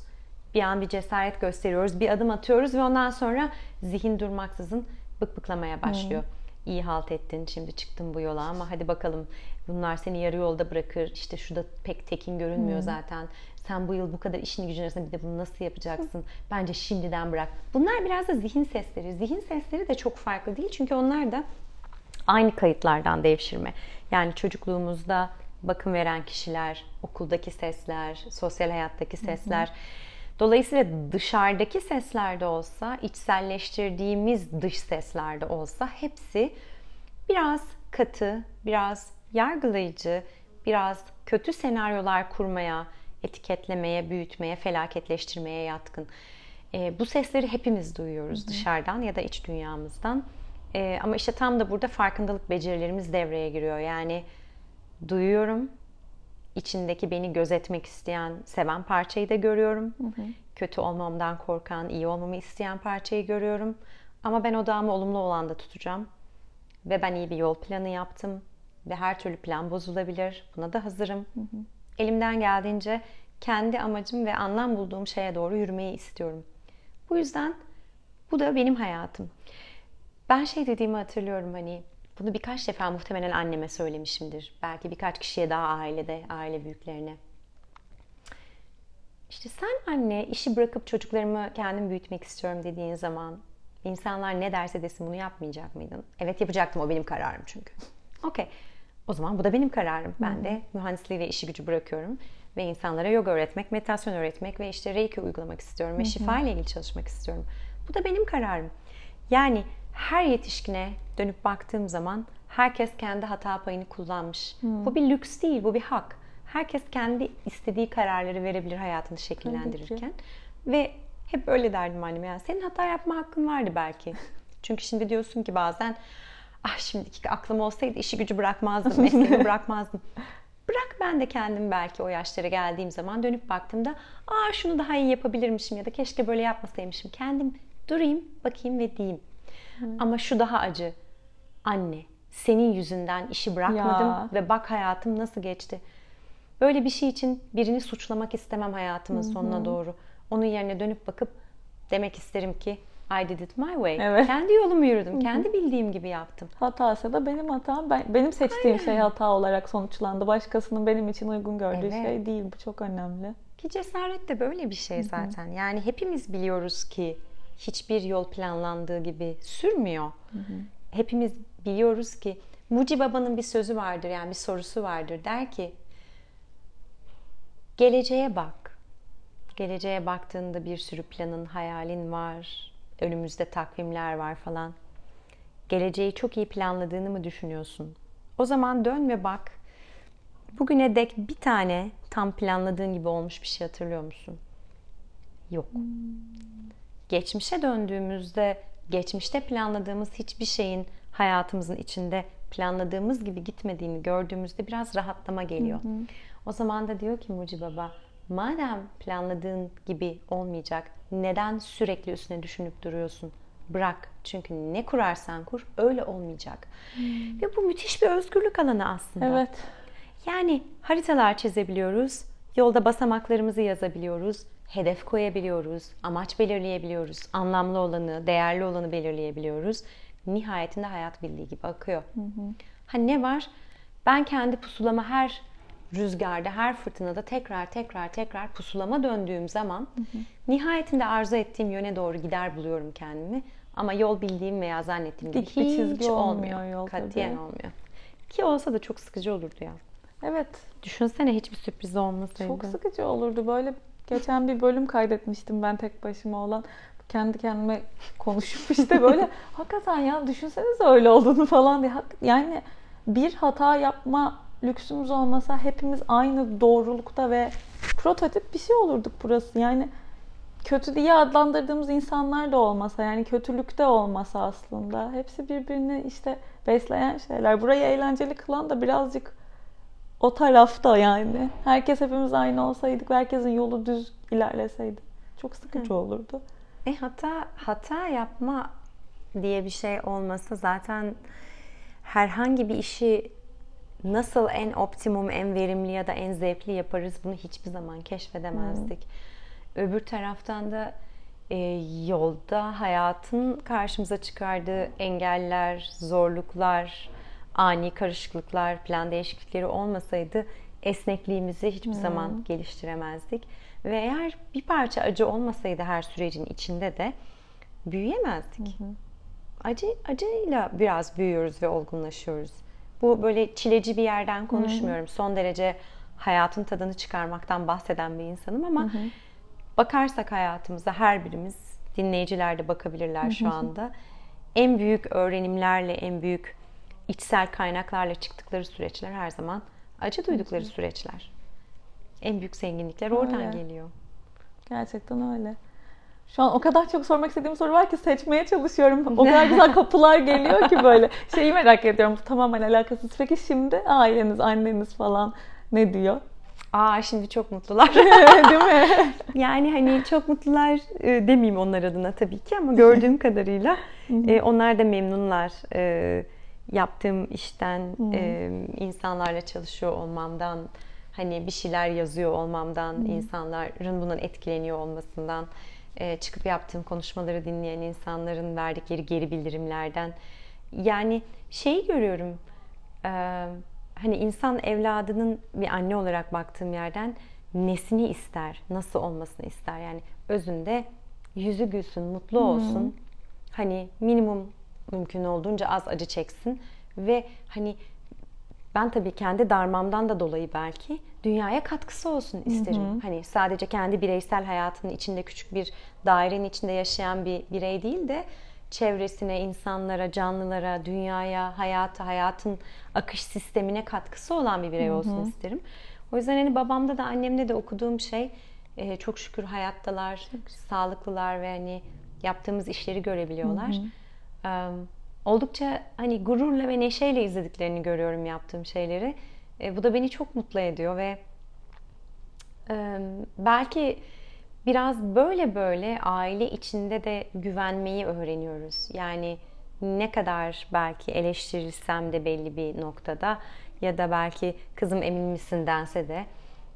bir an bir cesaret gösteriyoruz, bir adım atıyoruz ve ondan sonra zihin durmaksızın bık bıklamaya başlıyor. iyi halt ettin şimdi çıktın bu yola ama hadi bakalım bunlar seni yarı yolda bırakır işte şurada pek tekin görünmüyor zaten sen bu yıl bu kadar işini gücün arasında bir de bunu nasıl yapacaksın? Bence şimdiden bırak. Bunlar biraz da zihin sesleri. Zihin sesleri de çok farklı değil. Çünkü onlar da aynı kayıtlardan devşirme. Yani çocukluğumuzda bakım veren kişiler okuldaki sesler sosyal hayattaki sesler. Dolayısıyla dışarıdaki seslerde olsa, içselleştirdiğimiz dış seslerde olsa hepsi biraz katı, biraz yargılayıcı, biraz kötü senaryolar kurmaya, etiketlemeye, büyütmeye, felaketleştirmeye yatkın. E, bu sesleri hepimiz duyuyoruz Hı-hı. dışarıdan ya da iç dünyamızdan. E, ama işte tam da burada farkındalık becerilerimiz devreye giriyor. Yani duyuyorum, içindeki beni gözetmek isteyen, seven parçayı da görüyorum. Hı hı. Kötü olmamdan korkan, iyi olmamı isteyen parçayı görüyorum. Ama ben odağımı olumlu olan da tutacağım. Ve ben iyi bir yol planı yaptım. Ve her türlü plan bozulabilir. Buna da hazırım. Hı hı. Elimden geldiğince kendi amacım ve anlam bulduğum şeye doğru yürümeyi istiyorum. Bu yüzden bu da benim hayatım. Ben şey dediğimi hatırlıyorum hani bunu birkaç defa muhtemelen anneme söylemişimdir. Belki birkaç kişiye daha ailede, aile büyüklerine. İşte sen anne işi bırakıp çocuklarımı kendim büyütmek istiyorum dediğin zaman insanlar ne derse desin bunu yapmayacak mıydın? Evet yapacaktım o benim kararım çünkü. <laughs> Okey. O zaman bu da benim kararım. Ben de mühendisliği ve işi gücü bırakıyorum ve insanlara yoga öğretmek, meditasyon öğretmek ve işte reiki uygulamak istiyorum ve şifa ile ilgili çalışmak istiyorum. Bu da benim kararım. Yani her yetişkine dönüp baktığım zaman herkes kendi hata payını kullanmış. Hmm. Bu bir lüks değil, bu bir hak. Herkes kendi istediği kararları verebilir hayatını şekillendirirken. Ve hep öyle derdim anneme yani senin hata yapma hakkın vardı belki. <laughs> Çünkü şimdi diyorsun ki bazen ah şimdiki aklım olsaydı işi gücü bırakmazdım, mesleğimi <laughs> bırakmazdım. Bırak ben de kendim belki o yaşlara geldiğim zaman dönüp baktığımda aa şunu daha iyi yapabilirmişim ya da keşke böyle yapmasaymışım. Kendim durayım, bakayım ve diyeyim. Ama şu daha acı. Anne, senin yüzünden işi bırakmadım ya. ve bak hayatım nasıl geçti. Böyle bir şey için birini suçlamak istemem hayatımın Hı-hı. sonuna doğru. Onun yerine dönüp bakıp demek isterim ki I did it my way. Evet. Kendi yolumu yürüdüm. Hı-hı. Kendi bildiğim gibi yaptım. Hatası da benim hatam. Ben, benim seçtiğim Aynen. şey hata olarak sonuçlandı. Başkasının benim için uygun gördüğü evet. şey değil. Bu çok önemli. Ki cesaret de böyle bir şey zaten. Hı-hı. Yani hepimiz biliyoruz ki hiçbir yol planlandığı gibi sürmüyor. Hepimiz biliyoruz ki Muci Baba'nın bir sözü vardır yani bir sorusu vardır. Der ki geleceğe bak. Geleceğe baktığında bir sürü planın, hayalin var. Önümüzde takvimler var falan. Geleceği çok iyi planladığını mı düşünüyorsun? O zaman dön ve bak. Bugüne dek bir tane tam planladığın gibi olmuş bir şey hatırlıyor musun? Yok. Geçmişe döndüğümüzde geçmişte planladığımız hiçbir şeyin hayatımızın içinde planladığımız gibi gitmediğini gördüğümüzde biraz rahatlama geliyor. Hı hı. O zaman da diyor ki Muci Baba, madem planladığın gibi olmayacak, neden sürekli üstüne düşünüp duruyorsun? Bırak. Çünkü ne kurarsan kur öyle olmayacak. Hmm. Ve bu müthiş bir özgürlük alanı aslında. Evet. Yani haritalar çizebiliyoruz, yolda basamaklarımızı yazabiliyoruz, hedef koyabiliyoruz, amaç belirleyebiliyoruz, anlamlı olanı, değerli olanı belirleyebiliyoruz. Nihayetinde hayat bildiği gibi akıyor. Hı hı. Ha ne var? Ben kendi pusulama her rüzgarda, her fırtınada tekrar tekrar tekrar pusulama döndüğüm zaman hı hı. nihayetinde arzu ettiğim yöne doğru gider buluyorum kendimi. Ama yol bildiğim veya zannettiğim gibi Dik hiç çizgi olmuyor. olmuyor Katiyen tabii. olmuyor. Ki olsa da çok sıkıcı olurdu ya. Evet. Düşünsene hiçbir sürpriz olmasaydı. Çok sıkıcı olurdu. Böyle Geçen bir bölüm kaydetmiştim ben tek başıma olan. Kendi kendime konuşup işte böyle <laughs> hakikaten ya düşünsenize öyle olduğunu falan diye. Yani bir hata yapma lüksümüz olmasa hepimiz aynı doğrulukta ve prototip bir şey olurduk burası. Yani kötü diye adlandırdığımız insanlar da olmasa yani kötülükte olmasa aslında hepsi birbirini işte besleyen şeyler. Burayı eğlenceli kılan da birazcık o tarafta yani. Herkes hepimiz aynı olsaydık herkesin yolu düz ilerleseydi. Çok sıkıcı Hı. olurdu. E hata hata yapma diye bir şey olmasa zaten herhangi bir işi nasıl en optimum, en verimli ya da en zevkli yaparız bunu hiçbir zaman keşfedemezdik. Hmm. Öbür taraftan da e, yolda hayatın karşımıza çıkardığı engeller, zorluklar, ani karışıklıklar, plan değişiklikleri olmasaydı esnekliğimizi hiçbir hmm. zaman geliştiremezdik. Ve eğer bir parça acı olmasaydı her sürecin içinde de büyüyemezdik. Hı Acı acıyla biraz büyüyoruz ve olgunlaşıyoruz. Bu böyle çileci bir yerden konuşmuyorum. Hı Son derece hayatın tadını çıkarmaktan bahseden bir insanım ama hı hı. bakarsak hayatımıza her birimiz dinleyiciler de bakabilirler şu anda. En büyük öğrenimlerle, en büyük içsel kaynaklarla çıktıkları süreçler her zaman acı duydukları süreçler. En büyük zenginlikler oradan öyle. geliyor. Gerçekten öyle. Şu an o kadar çok sormak istediğim soru var ki seçmeye çalışıyorum. O kadar <laughs> güzel kapılar geliyor ki böyle. Şeyi merak ediyorum. Tamamen alakasız. Peki şimdi aileniz, anneniz falan ne diyor? Aa şimdi çok mutlular. <laughs> Değil mi? <laughs> Yani hani çok mutlular e, demeyeyim onlar adına tabii ki ama gördüğüm kadarıyla e, onlar da memnunlar. E, yaptığım işten, e, insanlarla çalışıyor olmamdan, hani bir şeyler yazıyor olmamdan, insanların bundan etkileniyor olmasından, çıkıp yaptığım konuşmaları dinleyen insanların verdikleri geri bildirimlerden. Yani şeyi görüyorum, e, hani insan evladının bir anne olarak baktığım yerden nesini ister, nasıl olmasını ister. Yani özünde yüzü gülsün, mutlu olsun. Hmm. Hani minimum mümkün olduğunca az acı çeksin ve hani ben tabii kendi darmamdan da dolayı belki dünyaya katkısı olsun isterim. Hı hı. Hani sadece kendi bireysel hayatının içinde küçük bir dairenin içinde yaşayan bir birey değil de çevresine, insanlara, canlılara, dünyaya, hayata, hayatın akış sistemine katkısı olan bir birey olsun hı hı. isterim. O yüzden hani babamda da annemde de okuduğum şey e, çok şükür hayattalar, çok sağlıklılar ve hani yaptığımız işleri görebiliyorlar. Hı hı. Um, oldukça hani gururla ve neşeyle izlediklerini görüyorum yaptığım şeyleri. E, bu da beni çok mutlu ediyor ve e, belki biraz böyle böyle aile içinde de güvenmeyi öğreniyoruz. Yani ne kadar belki eleştirilsem de belli bir noktada ya da belki kızım emin misin dense de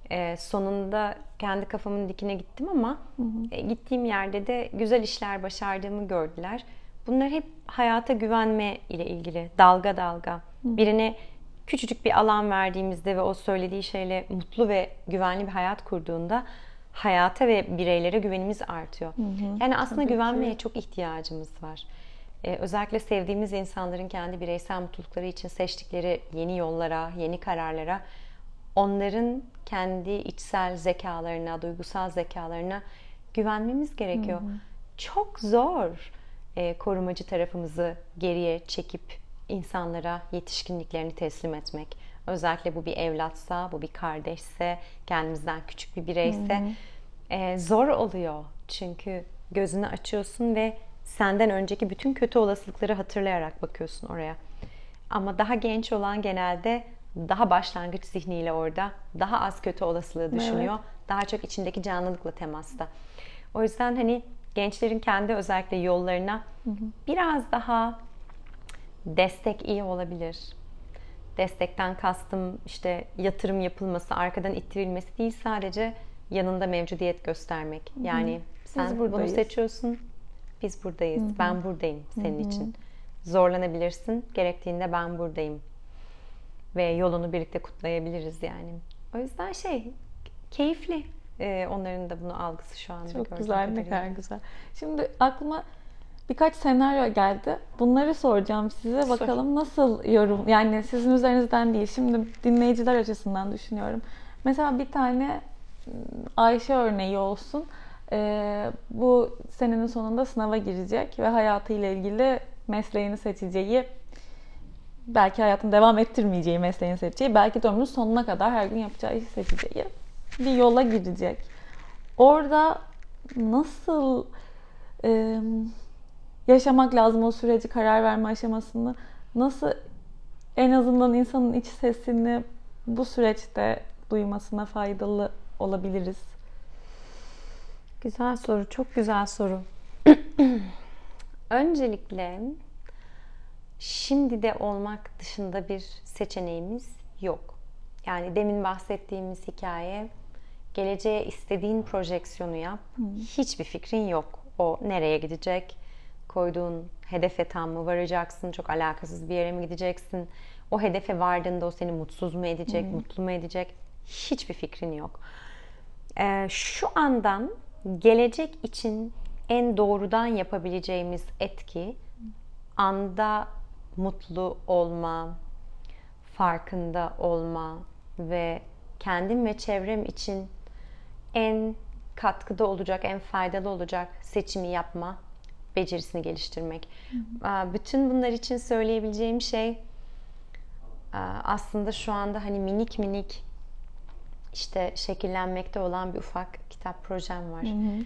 e, sonunda kendi kafamın dikine gittim ama hı hı. E, gittiğim yerde de güzel işler başardığımı gördüler. Bunlar hep hayata güvenme ile ilgili dalga dalga. Hı. Birine küçücük bir alan verdiğimizde ve o söylediği şeyle mutlu ve güvenli bir hayat kurduğunda hayata ve bireylere güvenimiz artıyor. Hı hı, yani aslında güvenmeye ki. çok ihtiyacımız var. Ee, özellikle sevdiğimiz insanların kendi bireysel mutlulukları için seçtikleri yeni yollara, yeni kararlara, onların kendi içsel zekalarına, duygusal zekalarına güvenmemiz gerekiyor. Hı hı. Çok zor e, korumacı tarafımızı geriye çekip insanlara yetişkinliklerini teslim etmek. Özellikle bu bir evlatsa, bu bir kardeşse, kendimizden küçük bir bireyse e, zor oluyor. Çünkü gözünü açıyorsun ve senden önceki bütün kötü olasılıkları hatırlayarak bakıyorsun oraya. Ama daha genç olan genelde daha başlangıç zihniyle orada daha az kötü olasılığı düşünüyor. Evet. Daha çok içindeki canlılıkla temasta. O yüzden hani gençlerin kendi özellikle yollarına hı hı. biraz daha destek iyi olabilir. Destekten kastım işte yatırım yapılması, arkadan ittirilmesi değil sadece yanında mevcudiyet göstermek. Yani hı sen bunu seçiyorsun, biz buradayız, Hı-hı. ben buradayım senin Hı-hı. için. Zorlanabilirsin, gerektiğinde ben buradayım. Ve yolunu birlikte kutlayabiliriz yani. O yüzden şey, keyifli. Ee, onların da bunu algısı şu anda. Çok güzel, ne kadar güzel. Şimdi aklıma birkaç senaryo geldi. Bunları soracağım size. Bakalım Sor. nasıl yorum, yani sizin üzerinizden değil. Şimdi dinleyiciler açısından düşünüyorum. Mesela bir tane ıı, Ayşe örneği olsun. Ee, bu senenin sonunda sınava girecek ve hayatıyla ilgili mesleğini seçeceği belki hayatını devam ettirmeyeceği mesleğini seçeceği, belki de ömrünün sonuna kadar her gün yapacağı işi seçeceği bir yola girecek. Orada nasıl e, yaşamak lazım o süreci karar verme aşamasını nasıl en azından insanın iç sesini bu süreçte duymasına faydalı olabiliriz? Güzel soru, çok güzel soru. <clears throat> Öncelikle şimdi de olmak dışında bir seçeneğimiz yok. Yani demin bahsettiğimiz hikaye geleceğe istediğin projeksiyonu yap. Hmm. Hiçbir fikrin yok o nereye gidecek? Koyduğun hedefe tam mı varacaksın? Çok alakasız bir yere mi gideceksin? O hedefe vardığında o seni mutsuz mu edecek, hmm. mutlu mu edecek? Hiçbir fikrin yok. Ee, şu andan gelecek için en doğrudan yapabileceğimiz etki anda mutlu olma, farkında olma ve kendim ve çevrem için en katkıda olacak, en faydalı olacak seçimi yapma becerisini geliştirmek. Hı. Bütün bunlar için söyleyebileceğim şey aslında şu anda hani minik minik işte şekillenmekte olan bir ufak kitap projem var. Hı hı.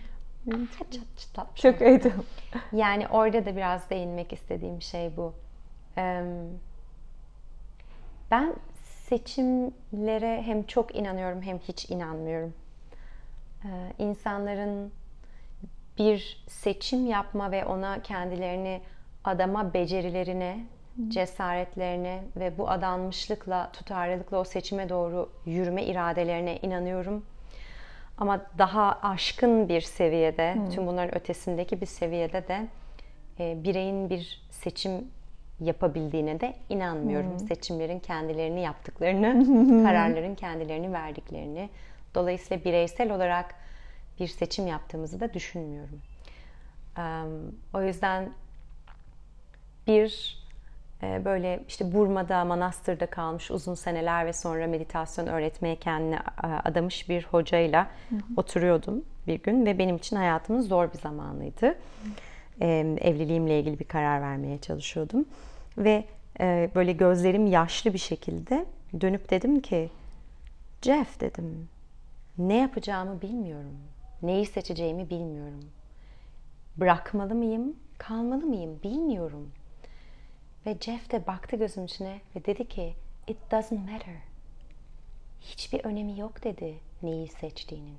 Çat çat çat Çok iyiydi. Yani orada da biraz değinmek istediğim şey bu. Ben seçimlere hem çok inanıyorum hem hiç inanmıyorum. İnsanların bir seçim yapma ve ona kendilerini adama becerilerine, cesaretlerine ve bu adanmışlıkla, tutarlılıkla o seçime doğru yürüme iradelerine inanıyorum. Ama daha aşkın bir seviyede, hmm. tüm bunların ötesindeki bir seviyede de e, bireyin bir seçim yapabildiğine de inanmıyorum. Hmm. Seçimlerin kendilerini yaptıklarını, kararların kendilerini verdiklerini. Dolayısıyla bireysel olarak bir seçim yaptığımızı da düşünmüyorum. Um, o yüzden bir böyle işte Burma'da, Manastır'da kalmış uzun seneler ve sonra meditasyon öğretmeye kendini adamış bir hocayla hı hı. oturuyordum bir gün ve benim için hayatımın zor bir zamanıydı. Hı. Evliliğimle ilgili bir karar vermeye çalışıyordum ve böyle gözlerim yaşlı bir şekilde dönüp dedim ki Jeff dedim ne yapacağımı bilmiyorum. Neyi seçeceğimi bilmiyorum. Bırakmalı mıyım, kalmalı mıyım bilmiyorum. Ve Jeff de baktı gözümün içine ve dedi ki It doesn't matter. Hiçbir önemi yok dedi neyi seçtiğinin.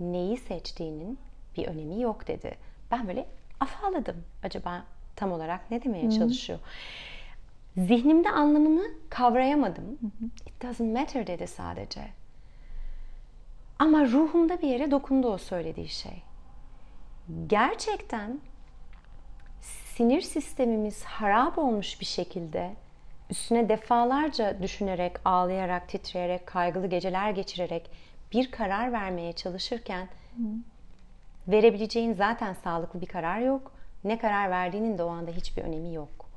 Neyi seçtiğinin bir önemi yok dedi. Ben böyle afalladım. Acaba tam olarak ne demeye çalışıyor? Zihnimde anlamını kavrayamadım. It doesn't matter dedi sadece. Ama ruhumda bir yere dokundu o söylediği şey. Gerçekten sinir sistemimiz harap olmuş bir şekilde üstüne defalarca düşünerek, ağlayarak, titreyerek, kaygılı geceler geçirerek bir karar vermeye çalışırken Hı. verebileceğin zaten sağlıklı bir karar yok. Ne karar verdiğinin de o anda hiçbir önemi yok.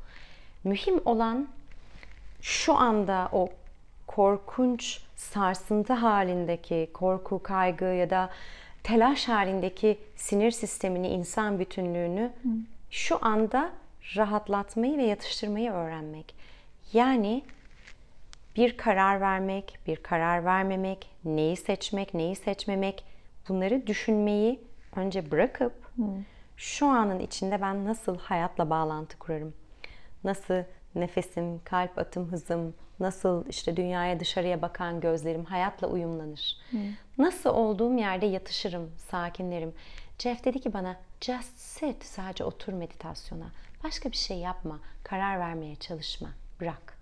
Mühim olan şu anda o korkunç sarsıntı halindeki korku, kaygı ya da telaş halindeki sinir sistemini, insan bütünlüğünü Hı. şu anda rahatlatmayı ve yatıştırmayı öğrenmek. Yani bir karar vermek, bir karar vermemek, neyi seçmek, neyi seçmemek bunları düşünmeyi önce bırakıp Hı. şu anın içinde ben nasıl hayatla bağlantı kurarım? Nasıl nefesim, kalp atım hızım, nasıl işte dünyaya dışarıya bakan gözlerim hayatla uyumlanır. Hmm. Nasıl olduğum yerde yatışırım, sakinlerim. Jeff dedi ki bana just sit, sadece otur meditasyona. Başka bir şey yapma, karar vermeye çalışma, bırak.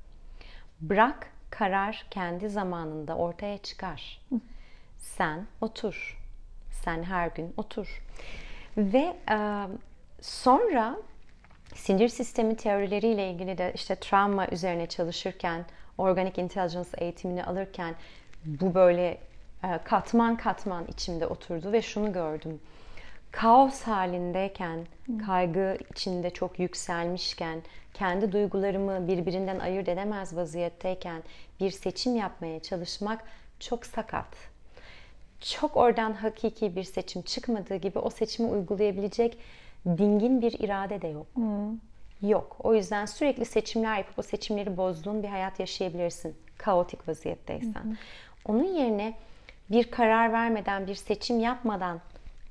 Bırak, karar kendi zamanında ortaya çıkar. Hmm. Sen otur. Sen her gün otur. Ve e, sonra sinir sistemi teorileriyle ilgili de işte travma üzerine çalışırken, organic intelligence eğitimini alırken bu böyle e, katman katman içimde oturdu ve şunu gördüm. Kaos halindeyken, kaygı içinde çok yükselmişken, kendi duygularımı birbirinden ayırt edemez vaziyetteyken bir seçim yapmaya çalışmak çok sakat. Çok oradan hakiki bir seçim çıkmadığı gibi o seçimi uygulayabilecek dingin bir irade de yok. Hmm. Yok. O yüzden sürekli seçimler yapıp o seçimleri bozduğun bir hayat yaşayabilirsin. Kaotik vaziyetteysen. Hmm. Onun yerine bir karar vermeden, bir seçim yapmadan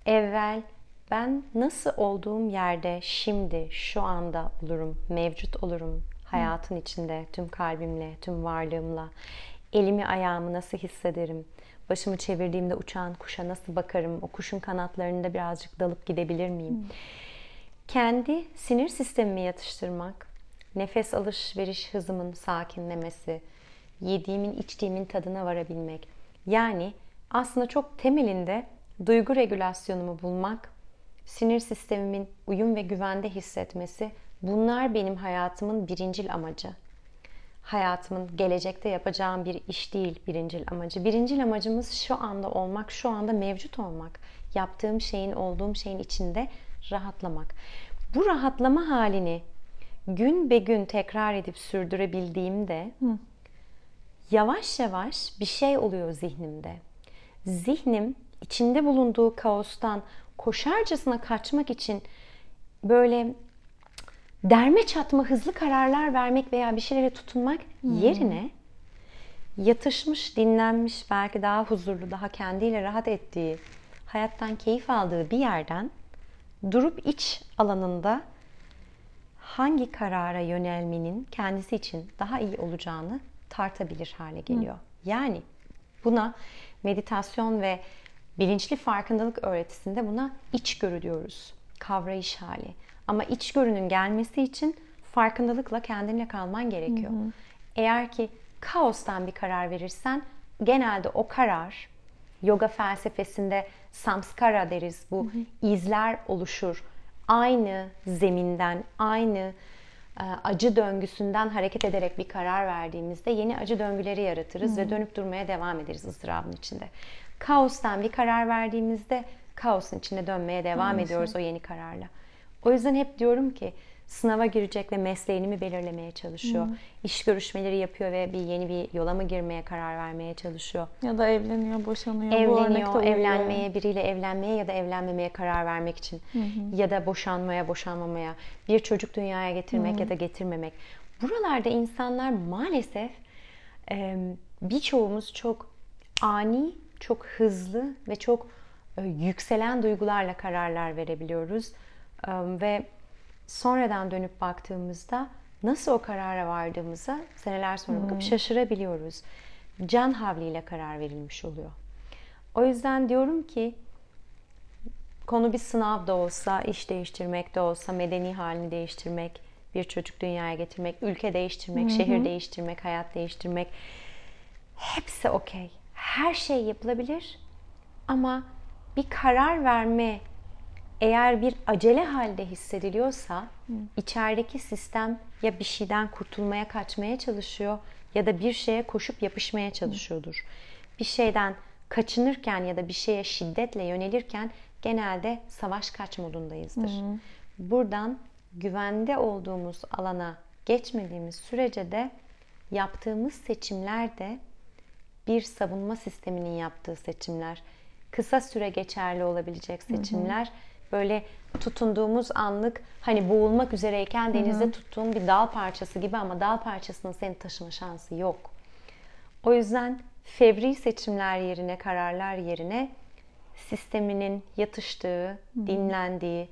evvel ben nasıl olduğum yerde şimdi, şu anda olurum, mevcut olurum hayatın içinde, tüm kalbimle, tüm varlığımla. Elimi ayağımı nasıl hissederim? Başımı çevirdiğimde uçan kuşa nasıl bakarım? O kuşun kanatlarında birazcık dalıp gidebilir miyim? Hmm. Kendi sinir sistemimi yatıştırmak, nefes alışveriş hızımın sakinlemesi, yediğimin, içtiğimin tadına varabilmek. Yani aslında çok temelinde duygu regülasyonumu bulmak, sinir sistemimin uyum ve güvende hissetmesi bunlar benim hayatımın birincil amacı. Hayatımın gelecekte yapacağım bir iş değil birincil amacı. Birincil amacımız şu anda olmak, şu anda mevcut olmak. Yaptığım şeyin, olduğum şeyin içinde rahatlamak. Bu rahatlama halini gün be gün tekrar edip sürdürebildiğimde Hı. yavaş yavaş bir şey oluyor zihnimde. Zihnim içinde bulunduğu kaostan koşarcasına kaçmak için böyle derme çatma hızlı kararlar vermek veya bir şeylere tutunmak hmm. yerine yatışmış, dinlenmiş, belki daha huzurlu, daha kendiyle rahat ettiği, hayattan keyif aldığı bir yerden durup iç alanında hangi karara yönelmenin kendisi için daha iyi olacağını tartabilir hale geliyor. Hı. Yani buna meditasyon ve bilinçli farkındalık öğretisinde buna içgörü diyoruz. Kavrayış hali. Ama içgörünün gelmesi için farkındalıkla kendinle kalman gerekiyor. Hı hı. Eğer ki kaostan bir karar verirsen genelde o karar yoga felsefesinde samskara deriz bu hı hı. izler oluşur. Aynı zeminden, aynı e, acı döngüsünden hareket ederek bir karar verdiğimizde yeni acı döngüleri yaratırız hı hı. ve dönüp durmaya devam ederiz ızdırabın içinde. Kaostan bir karar verdiğimizde kaosun içine dönmeye devam Anladım. ediyoruz o yeni kararla. O yüzden hep diyorum ki sınava girecek ve mesleğini mi belirlemeye çalışıyor. Hmm. İş görüşmeleri yapıyor ve bir yeni bir yola mı girmeye karar vermeye çalışıyor. Ya da evleniyor, boşanıyor. Evleniyor, Bu evlenmeye, biriyle evlenmeye ya da evlenmemeye karar vermek için. Hı Ya da boşanmaya, boşanmamaya, bir çocuk dünyaya getirmek hı ya da getirmemek. Buralarda insanlar maalesef birçoğumuz çok ani, çok hızlı ve çok yükselen duygularla kararlar verebiliyoruz ve sonradan dönüp baktığımızda nasıl o karara vardığımıza seneler sonra bakıp hmm. şaşırabiliyoruz. Can havliyle karar verilmiş oluyor. O yüzden diyorum ki konu bir sınav da olsa, iş değiştirmek de olsa, medeni halini değiştirmek, bir çocuk dünyaya getirmek, ülke değiştirmek, hı şehir değiştirmek, hayat değiştirmek hepsi okey. Her şey yapılabilir ama bir karar verme eğer bir acele halde hissediliyorsa Hı. içerideki sistem ya bir şeyden kurtulmaya kaçmaya çalışıyor ya da bir şeye koşup yapışmaya çalışıyordur. Hı. Bir şeyden kaçınırken ya da bir şeye şiddetle yönelirken genelde savaş kaç modundayızdır. Hı. Buradan güvende olduğumuz alana geçmediğimiz sürece de yaptığımız seçimler de bir savunma sisteminin yaptığı seçimler, kısa süre geçerli olabilecek seçimler. Hı hı böyle tutunduğumuz anlık hani boğulmak üzereyken denizde Hı-hı. tuttuğun bir dal parçası gibi ama dal parçasının seni taşıma şansı yok. O yüzden fevri seçimler yerine, kararlar yerine sisteminin yatıştığı, Hı-hı. dinlendiği,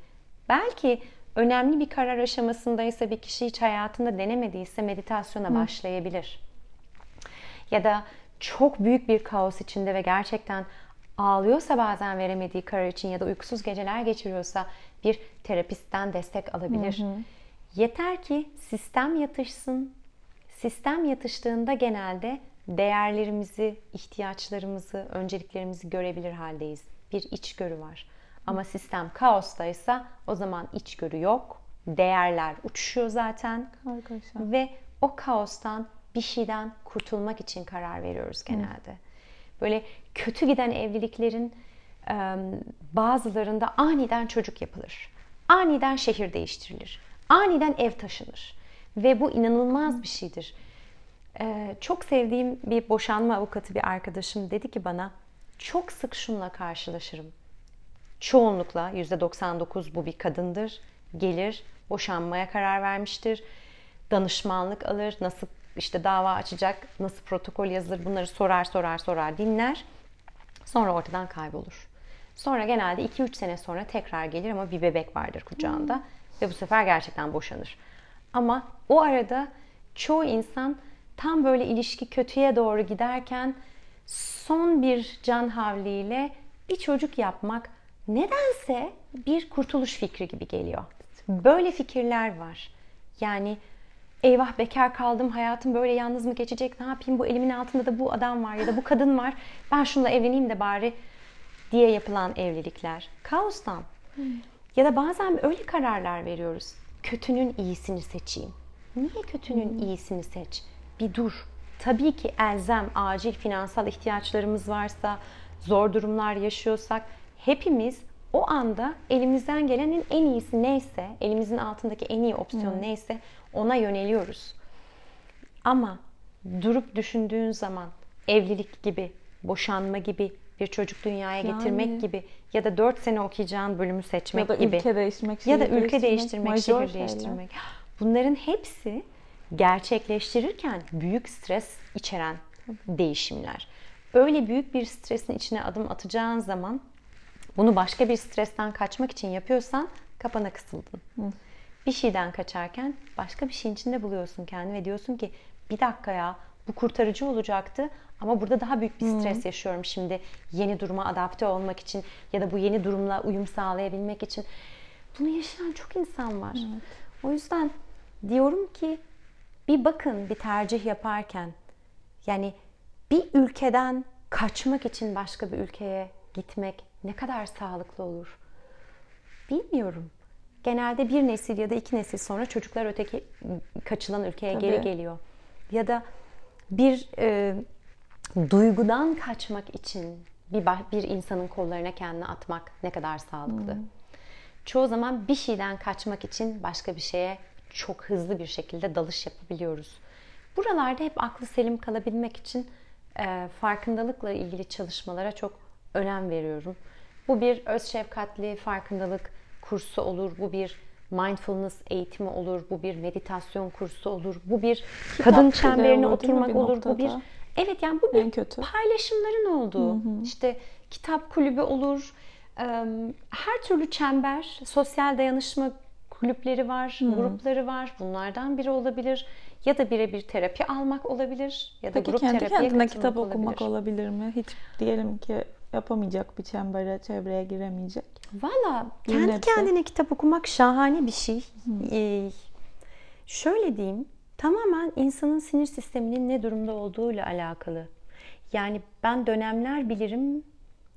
belki önemli bir karar aşamasındaysa bir kişi hiç hayatında denemediyse meditasyona Hı. başlayabilir. Ya da çok büyük bir kaos içinde ve gerçekten ağlıyorsa bazen veremediği karar için ya da uykusuz geceler geçiriyorsa bir terapistten destek alabilir. Hı hı. Yeter ki sistem yatışsın. Sistem yatıştığında genelde değerlerimizi, ihtiyaçlarımızı, önceliklerimizi görebilir haldeyiz. Bir içgörü var. Ama sistem kaostaysa o zaman içgörü yok. Değerler uçuşuyor zaten. Arkadaşlar. Ve o kaostan bir şeyden kurtulmak için karar veriyoruz genelde. Hı. Böyle kötü giden evliliklerin bazılarında aniden çocuk yapılır. Aniden şehir değiştirilir. Aniden ev taşınır. Ve bu inanılmaz bir şeydir. Çok sevdiğim bir boşanma avukatı bir arkadaşım dedi ki bana çok sık şunla karşılaşırım. Çoğunlukla %99 bu bir kadındır. Gelir, boşanmaya karar vermiştir. Danışmanlık alır, nasıl işte dava açacak, nasıl protokol yazılır bunları sorar sorar sorar dinler. Sonra ortadan kaybolur. Sonra genelde 2-3 sene sonra tekrar gelir ama bir bebek vardır kucağında hmm. ve bu sefer gerçekten boşanır. Ama o arada çoğu insan tam böyle ilişki kötüye doğru giderken son bir can havliyle bir çocuk yapmak nedense bir kurtuluş fikri gibi geliyor. Böyle fikirler var. Yani eyvah bekar kaldım hayatım böyle yalnız mı geçecek ne yapayım bu elimin altında da bu adam var ya da bu kadın var ben şununla evleneyim de bari diye yapılan evlilikler kaostan. Hmm. Ya da bazen öyle kararlar veriyoruz. Kötünün iyisini seçeyim. Niye kötünün iyisini seç? Bir dur. Tabii ki elzem, acil finansal ihtiyaçlarımız varsa, zor durumlar yaşıyorsak hepimiz o anda elimizden gelenin en iyisi neyse, elimizin altındaki en iyi opsiyon neyse ona yöneliyoruz. Ama durup düşündüğün zaman evlilik gibi, boşanma gibi, bir çocuk dünyaya Yani. getirmek gibi ya da 4 sene okuyacağın bölümü seçmek Ya da gibi ülke değiştirmek, ya da ülke değiştirmek, majör şehir şeyler. değiştirmek. Bunların hepsi gerçekleştirirken büyük stres içeren değişimler. Öyle büyük bir stresin içine adım atacağın zaman bunu başka bir stresten kaçmak için yapıyorsan kapana kısıldın. Bir şeyden kaçarken başka bir şeyin içinde buluyorsun kendini ve diyorsun ki bir dakika ya bu kurtarıcı olacaktı ama burada daha büyük bir stres yaşıyorum şimdi yeni duruma adapte olmak için ya da bu yeni durumla uyum sağlayabilmek için. Bunu yaşayan çok insan var. O yüzden diyorum ki bir bakın bir tercih yaparken yani bir ülkeden kaçmak için başka bir ülkeye gitmek ne kadar sağlıklı olur? Bilmiyorum. Genelde bir nesil ya da iki nesil sonra çocuklar öteki kaçılan ülkeye Tabii. geri geliyor. Ya da bir e, duygudan kaçmak için bir bir insanın kollarına kendini atmak ne kadar sağlıklı. Çoğu zaman bir şeyden kaçmak için başka bir şeye çok hızlı bir şekilde dalış yapabiliyoruz. Buralarda hep aklı selim kalabilmek için e, farkındalıkla ilgili çalışmalara çok önem veriyorum. Bu bir öz şefkatli farkındalık kursu olur, bu bir mindfulness eğitimi olur, bu bir meditasyon kursu olur, bu bir kadın bile çemberine oturmak olur, bu bir evet yani bu bir En kötü. paylaşımların olduğu. İşte kitap kulübü olur, her türlü çember, sosyal dayanışma kulüpleri var, grupları var. Bunlardan biri olabilir. Ya da birebir terapi almak olabilir. Ya da Peki grup kendi terapiye kendine kitap okumak olabilir. olabilir mi? Hiç diyelim ki yapamayacak bir çembere, çevreye giremeyecek. Valla kendi nebze. kendine kitap okumak şahane bir şey. Ee, şöyle diyeyim, tamamen insanın sinir sisteminin ne durumda olduğuyla alakalı. Yani ben dönemler bilirim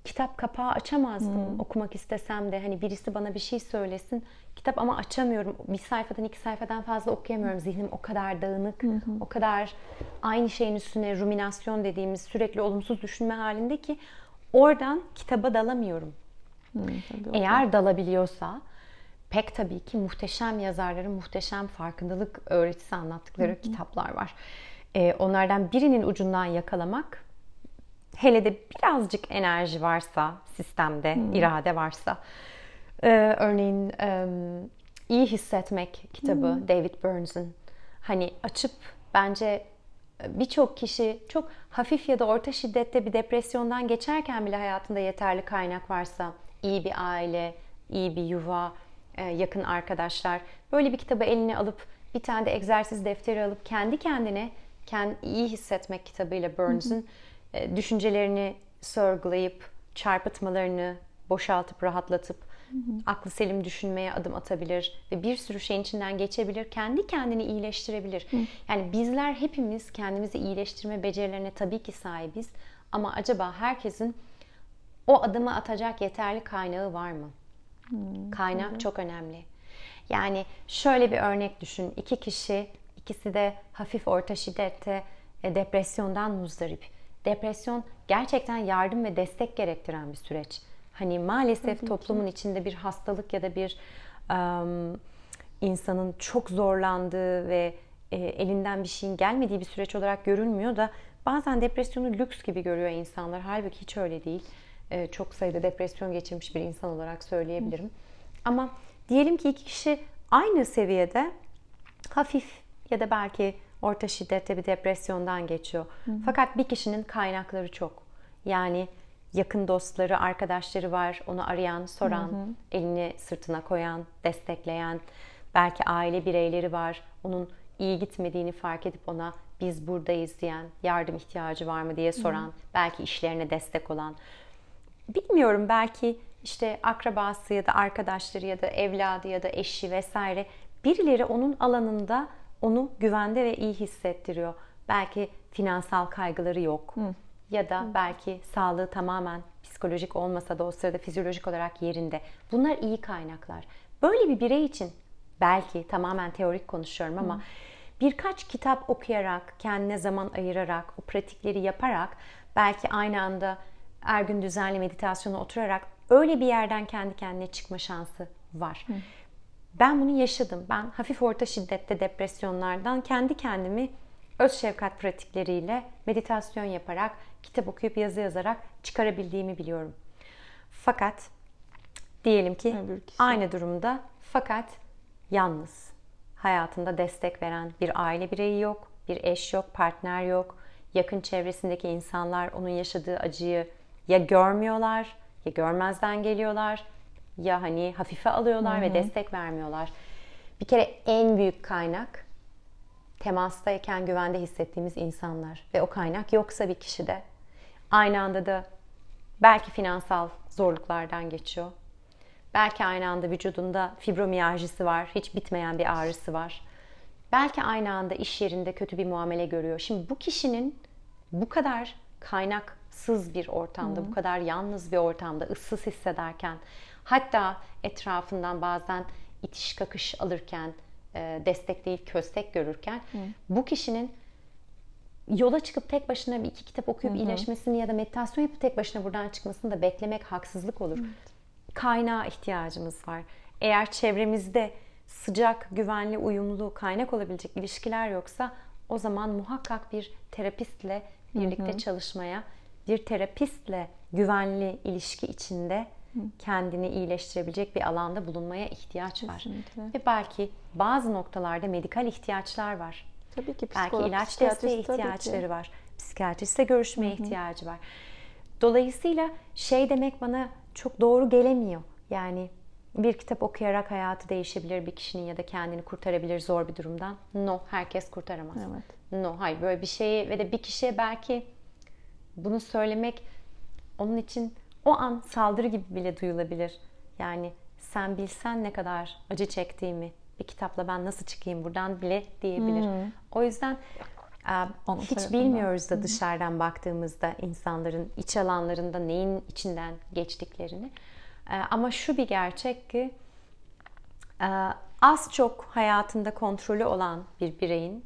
kitap kapağı açamazdım okumak istesem de hani birisi bana bir şey söylesin kitap ama açamıyorum bir sayfadan iki sayfadan fazla okuyamıyorum zihnim o kadar dağınık o kadar aynı şeyin üstüne ruminasyon dediğimiz sürekli olumsuz düşünme halinde ki oradan kitaba dalamıyorum. Tabii da. eğer dalabiliyorsa pek tabii ki muhteşem yazarların muhteşem farkındalık öğretisi anlattıkları kitaplar var. Ee, onlardan birinin ucundan yakalamak hele de birazcık enerji varsa sistemde, irade varsa. Ee, örneğin e, iyi hissetmek kitabı David Burns'ın. Hani açıp bence birçok kişi çok hafif ya da orta şiddette bir depresyondan geçerken bile hayatında yeterli kaynak varsa iyi bir aile, iyi bir yuva, e, yakın arkadaşlar böyle bir kitabı eline alıp bir tane de egzersiz defteri alıp kendi kendine kendi iyi hissetmek kitabıyla Burns'ın e, düşüncelerini sorgulayıp çarpıtmalarını boşaltıp rahatlatıp aklı selim düşünmeye adım atabilir ve bir sürü şeyin içinden geçebilir. Kendi kendini iyileştirebilir. Yani bizler hepimiz kendimizi iyileştirme becerilerine tabii ki sahibiz ama acaba herkesin o adımı atacak yeterli kaynağı var mı? Kaynak çok önemli. Yani şöyle bir örnek düşün. İki kişi, ikisi de hafif orta şiddette e, depresyondan muzdarip. Depresyon gerçekten yardım ve destek gerektiren bir süreç. Hani maalesef toplumun içinde bir hastalık ya da bir em, insanın çok zorlandığı ve e, elinden bir şeyin gelmediği bir süreç olarak görülmüyor da bazen depresyonu lüks gibi görüyor insanlar. Halbuki hiç öyle değil. E, çok sayıda depresyon geçirmiş bir insan olarak söyleyebilirim. Ama diyelim ki iki kişi aynı seviyede hafif ya da belki orta şiddette bir depresyondan geçiyor. Fakat bir kişinin kaynakları çok. Yani yakın dostları, arkadaşları var, onu arayan, soran, elini sırtına koyan, destekleyen, belki aile bireyleri var, onun iyi gitmediğini fark edip ona biz buradayız diyen, yardım ihtiyacı var mı diye soran, belki işlerine destek olan. Bilmiyorum belki işte akrabası ya da arkadaşları ya da evladı ya da eşi vesaire birileri onun alanında onu güvende ve iyi hissettiriyor. Belki finansal kaygıları yok. Ya da belki sağlığı tamamen psikolojik olmasa da o sırada fizyolojik olarak yerinde. Bunlar iyi kaynaklar. Böyle bir birey için belki tamamen teorik konuşuyorum ama birkaç kitap okuyarak, kendine zaman ayırarak, o pratikleri yaparak belki aynı anda her gün düzenli meditasyona oturarak öyle bir yerden kendi kendine çıkma şansı var. Ben bunu yaşadım. Ben hafif orta şiddette depresyonlardan kendi kendimi öz şefkat pratikleriyle meditasyon yaparak, kitap okuyup yazı yazarak çıkarabildiğimi biliyorum. Fakat diyelim ki aynı durumda fakat yalnız. Hayatında destek veren bir aile bireyi yok, bir eş yok, partner yok. Yakın çevresindeki insanlar onun yaşadığı acıyı ya görmüyorlar, ya görmezden geliyorlar, ya hani hafife alıyorlar ve destek vermiyorlar. Bir kere en büyük kaynak temastayken güvende hissettiğimiz insanlar ve o kaynak yoksa bir kişide aynı anda da belki finansal zorluklardan geçiyor. Belki aynı anda vücudunda fibromiyajisi var, hiç bitmeyen bir ağrısı var. Belki aynı anda iş yerinde kötü bir muamele görüyor. Şimdi bu kişinin bu kadar kaynaksız bir ortamda, bu kadar yalnız bir ortamda ıssız hissederken, hatta etrafından bazen itiş kakış alırken, destek değil köstek görürken, bu kişinin yola çıkıp tek başına bir iki kitap okuyup iyileşmesini ya da meditasyon yapıp tek başına buradan çıkmasını da beklemek haksızlık olur. Kaynağa ihtiyacımız var. Eğer çevremizde sıcak, güvenli, uyumlu, kaynak olabilecek ilişkiler yoksa o zaman muhakkak bir terapistle birlikte çalışmaya, bir terapistle güvenli ilişki içinde kendini iyileştirebilecek bir alanda bulunmaya ihtiyaç var. Kesinlikle. Ve belki bazı noktalarda medikal ihtiyaçlar var. Tabii ki Belki psikolog, ilaç psikiyatrist desteği ihtiyaçları var. Psikiyatristle görüşmeye ihtiyacı var. Dolayısıyla şey demek bana çok doğru gelemiyor. Yani bir kitap okuyarak hayatı değişebilir bir kişinin ya da kendini kurtarabilir zor bir durumdan. No, herkes kurtaramaz. Evet. No, hayır böyle bir şeyi ve de bir kişiye belki bunu söylemek onun için o an saldırı gibi bile duyulabilir. Yani sen bilsen ne kadar acı çektiğimi bir kitapla ben nasıl çıkayım buradan bile diyebilir. O yüzden Onun hiç tarafından. bilmiyoruz da dışarıdan baktığımızda insanların iç alanlarında neyin içinden geçtiklerini. Ama şu bir gerçek ki az çok hayatında kontrolü olan bir bireyin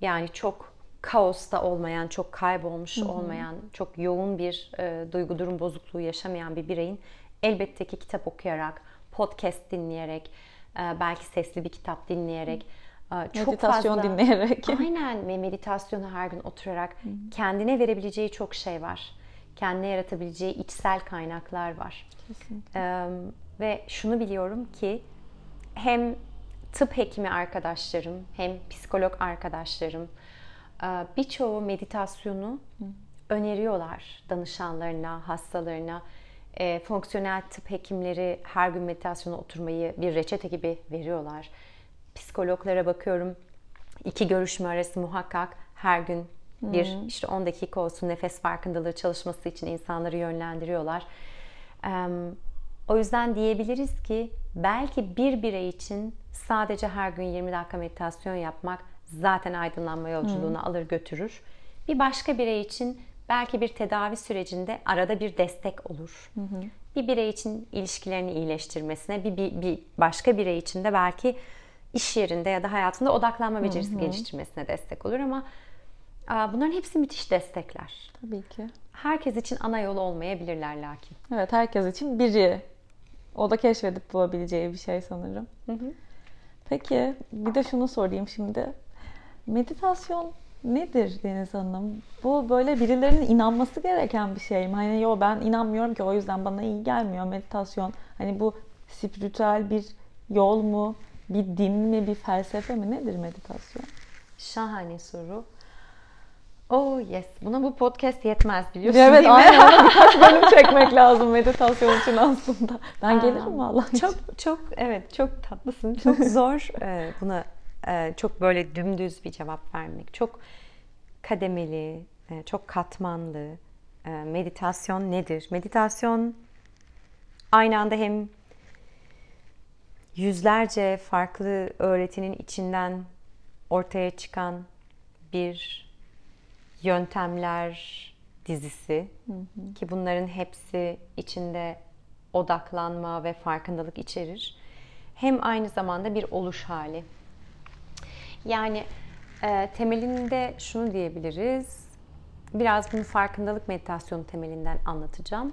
yani çok kaosta olmayan, çok kaybolmuş olmayan, çok yoğun bir e, duygu durum bozukluğu yaşamayan bir bireyin elbette ki kitap okuyarak, podcast dinleyerek, belki sesli bir kitap dinleyerek, e, çok Meditasyon fazla, dinleyerek. <laughs> Aynen ve meditasyonu her gün oturarak kendine verebileceği çok şey var. Kendine yaratabileceği içsel kaynaklar var. Kesinlikle. Ee, ve şunu biliyorum ki hem tıp hekimi arkadaşlarım hem psikolog arkadaşlarım e, birçoğu meditasyonu öneriyorlar danışanlarına, hastalarına. E, fonksiyonel tıp hekimleri her gün meditasyona oturmayı bir reçete gibi veriyorlar. Psikologlara bakıyorum. iki görüşme arası muhakkak her gün bir işte 10 dakika olsun nefes farkındalığı çalışması için insanları yönlendiriyorlar. Ee, O yüzden diyebiliriz ki belki bir birey için sadece her gün 20 dakika meditasyon yapmak zaten aydınlanma yolculuğunu alır götürür. Bir başka birey için belki bir tedavi sürecinde arada bir destek olur. Bir birey için ilişkilerini iyileştirmesine, bir, bir, bir başka birey için de belki iş yerinde ya da hayatında odaklanma becerisi geliştirmesine destek olur ama bunların hepsi müthiş destekler. Tabii ki. Herkes için ana yol olmayabilirler lakin. Evet herkes için biri. O da keşfedip bulabileceği bir şey sanırım. Peki bir de şunu sorayım şimdi. Meditasyon nedir Deniz Hanım? Bu böyle birilerinin inanması gereken bir şey mi? Hani yo ben inanmıyorum ki o yüzden bana iyi gelmiyor meditasyon. Hani bu spiritüel bir yol mu? Bir din mi? Bir felsefe mi? Nedir meditasyon? Şahane soru. Oh yes. Buna bu podcast yetmez biliyorsun Evet değil mi? aynen ona <laughs> birkaç bölüm çekmek lazım meditasyon için aslında. Ben gelirim vallahi. Çok çok evet çok tatlısın. Çok <laughs> zor e, buna çok böyle dümdüz bir cevap vermek. Çok kademeli, e, çok katmanlı. E, meditasyon nedir? Meditasyon aynı anda hem yüzlerce farklı öğretinin içinden ortaya çıkan bir yöntemler, dizisi ki bunların hepsi içinde odaklanma ve farkındalık içerir. Hem aynı zamanda bir oluş hali. Yani e, temelinde şunu diyebiliriz. Biraz bunu farkındalık meditasyonu temelinden anlatacağım.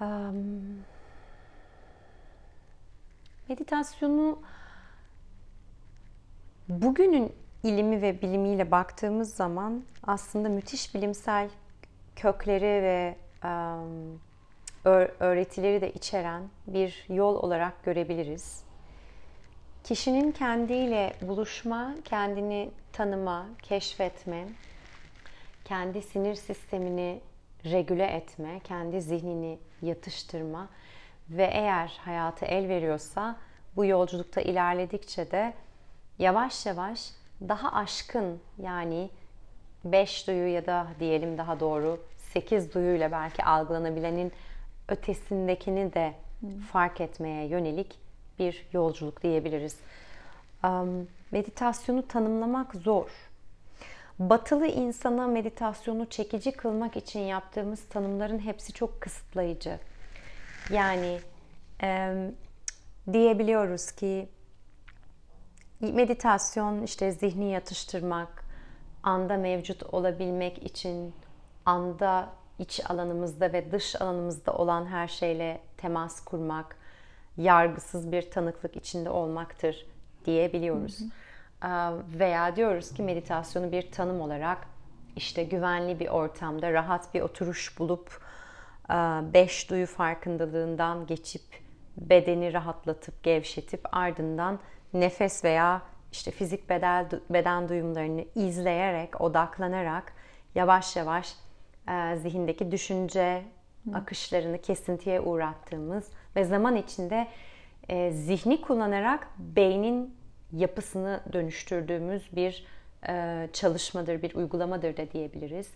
Um, meditasyonu bugünün ilimi ve bilimiyle baktığımız zaman aslında müthiş bilimsel kökleri ve um, öğretileri de içeren bir yol olarak görebiliriz. Kişinin kendiyle buluşma, kendini tanıma, keşfetme, kendi sinir sistemini regüle etme, kendi zihnini yatıştırma ve eğer hayatı el veriyorsa bu yolculukta ilerledikçe de yavaş yavaş daha aşkın yani beş duyu ya da diyelim daha doğru sekiz duyuyla belki algılanabilenin ötesindekini de fark etmeye yönelik bir yolculuk diyebiliriz. Meditasyonu tanımlamak zor. Batılı insana meditasyonu çekici kılmak için yaptığımız tanımların hepsi çok kısıtlayıcı. Yani e, diyebiliyoruz ki meditasyon işte zihni yatıştırmak, anda mevcut olabilmek için anda iç alanımızda ve dış alanımızda olan her şeyle temas kurmak, yargısız bir tanıklık içinde olmaktır diyebiliyoruz. Hı hı. Veya diyoruz ki meditasyonu bir tanım olarak işte güvenli bir ortamda rahat bir oturuş bulup beş duyu farkındalığından geçip bedeni rahatlatıp gevşetip ardından nefes veya işte fizik beden, beden duyumlarını izleyerek, odaklanarak yavaş yavaş e, zihindeki düşünce akışlarını kesintiye uğrattığımız ve zaman içinde e, zihni kullanarak beynin yapısını dönüştürdüğümüz bir e, çalışmadır, bir uygulamadır da diyebiliriz.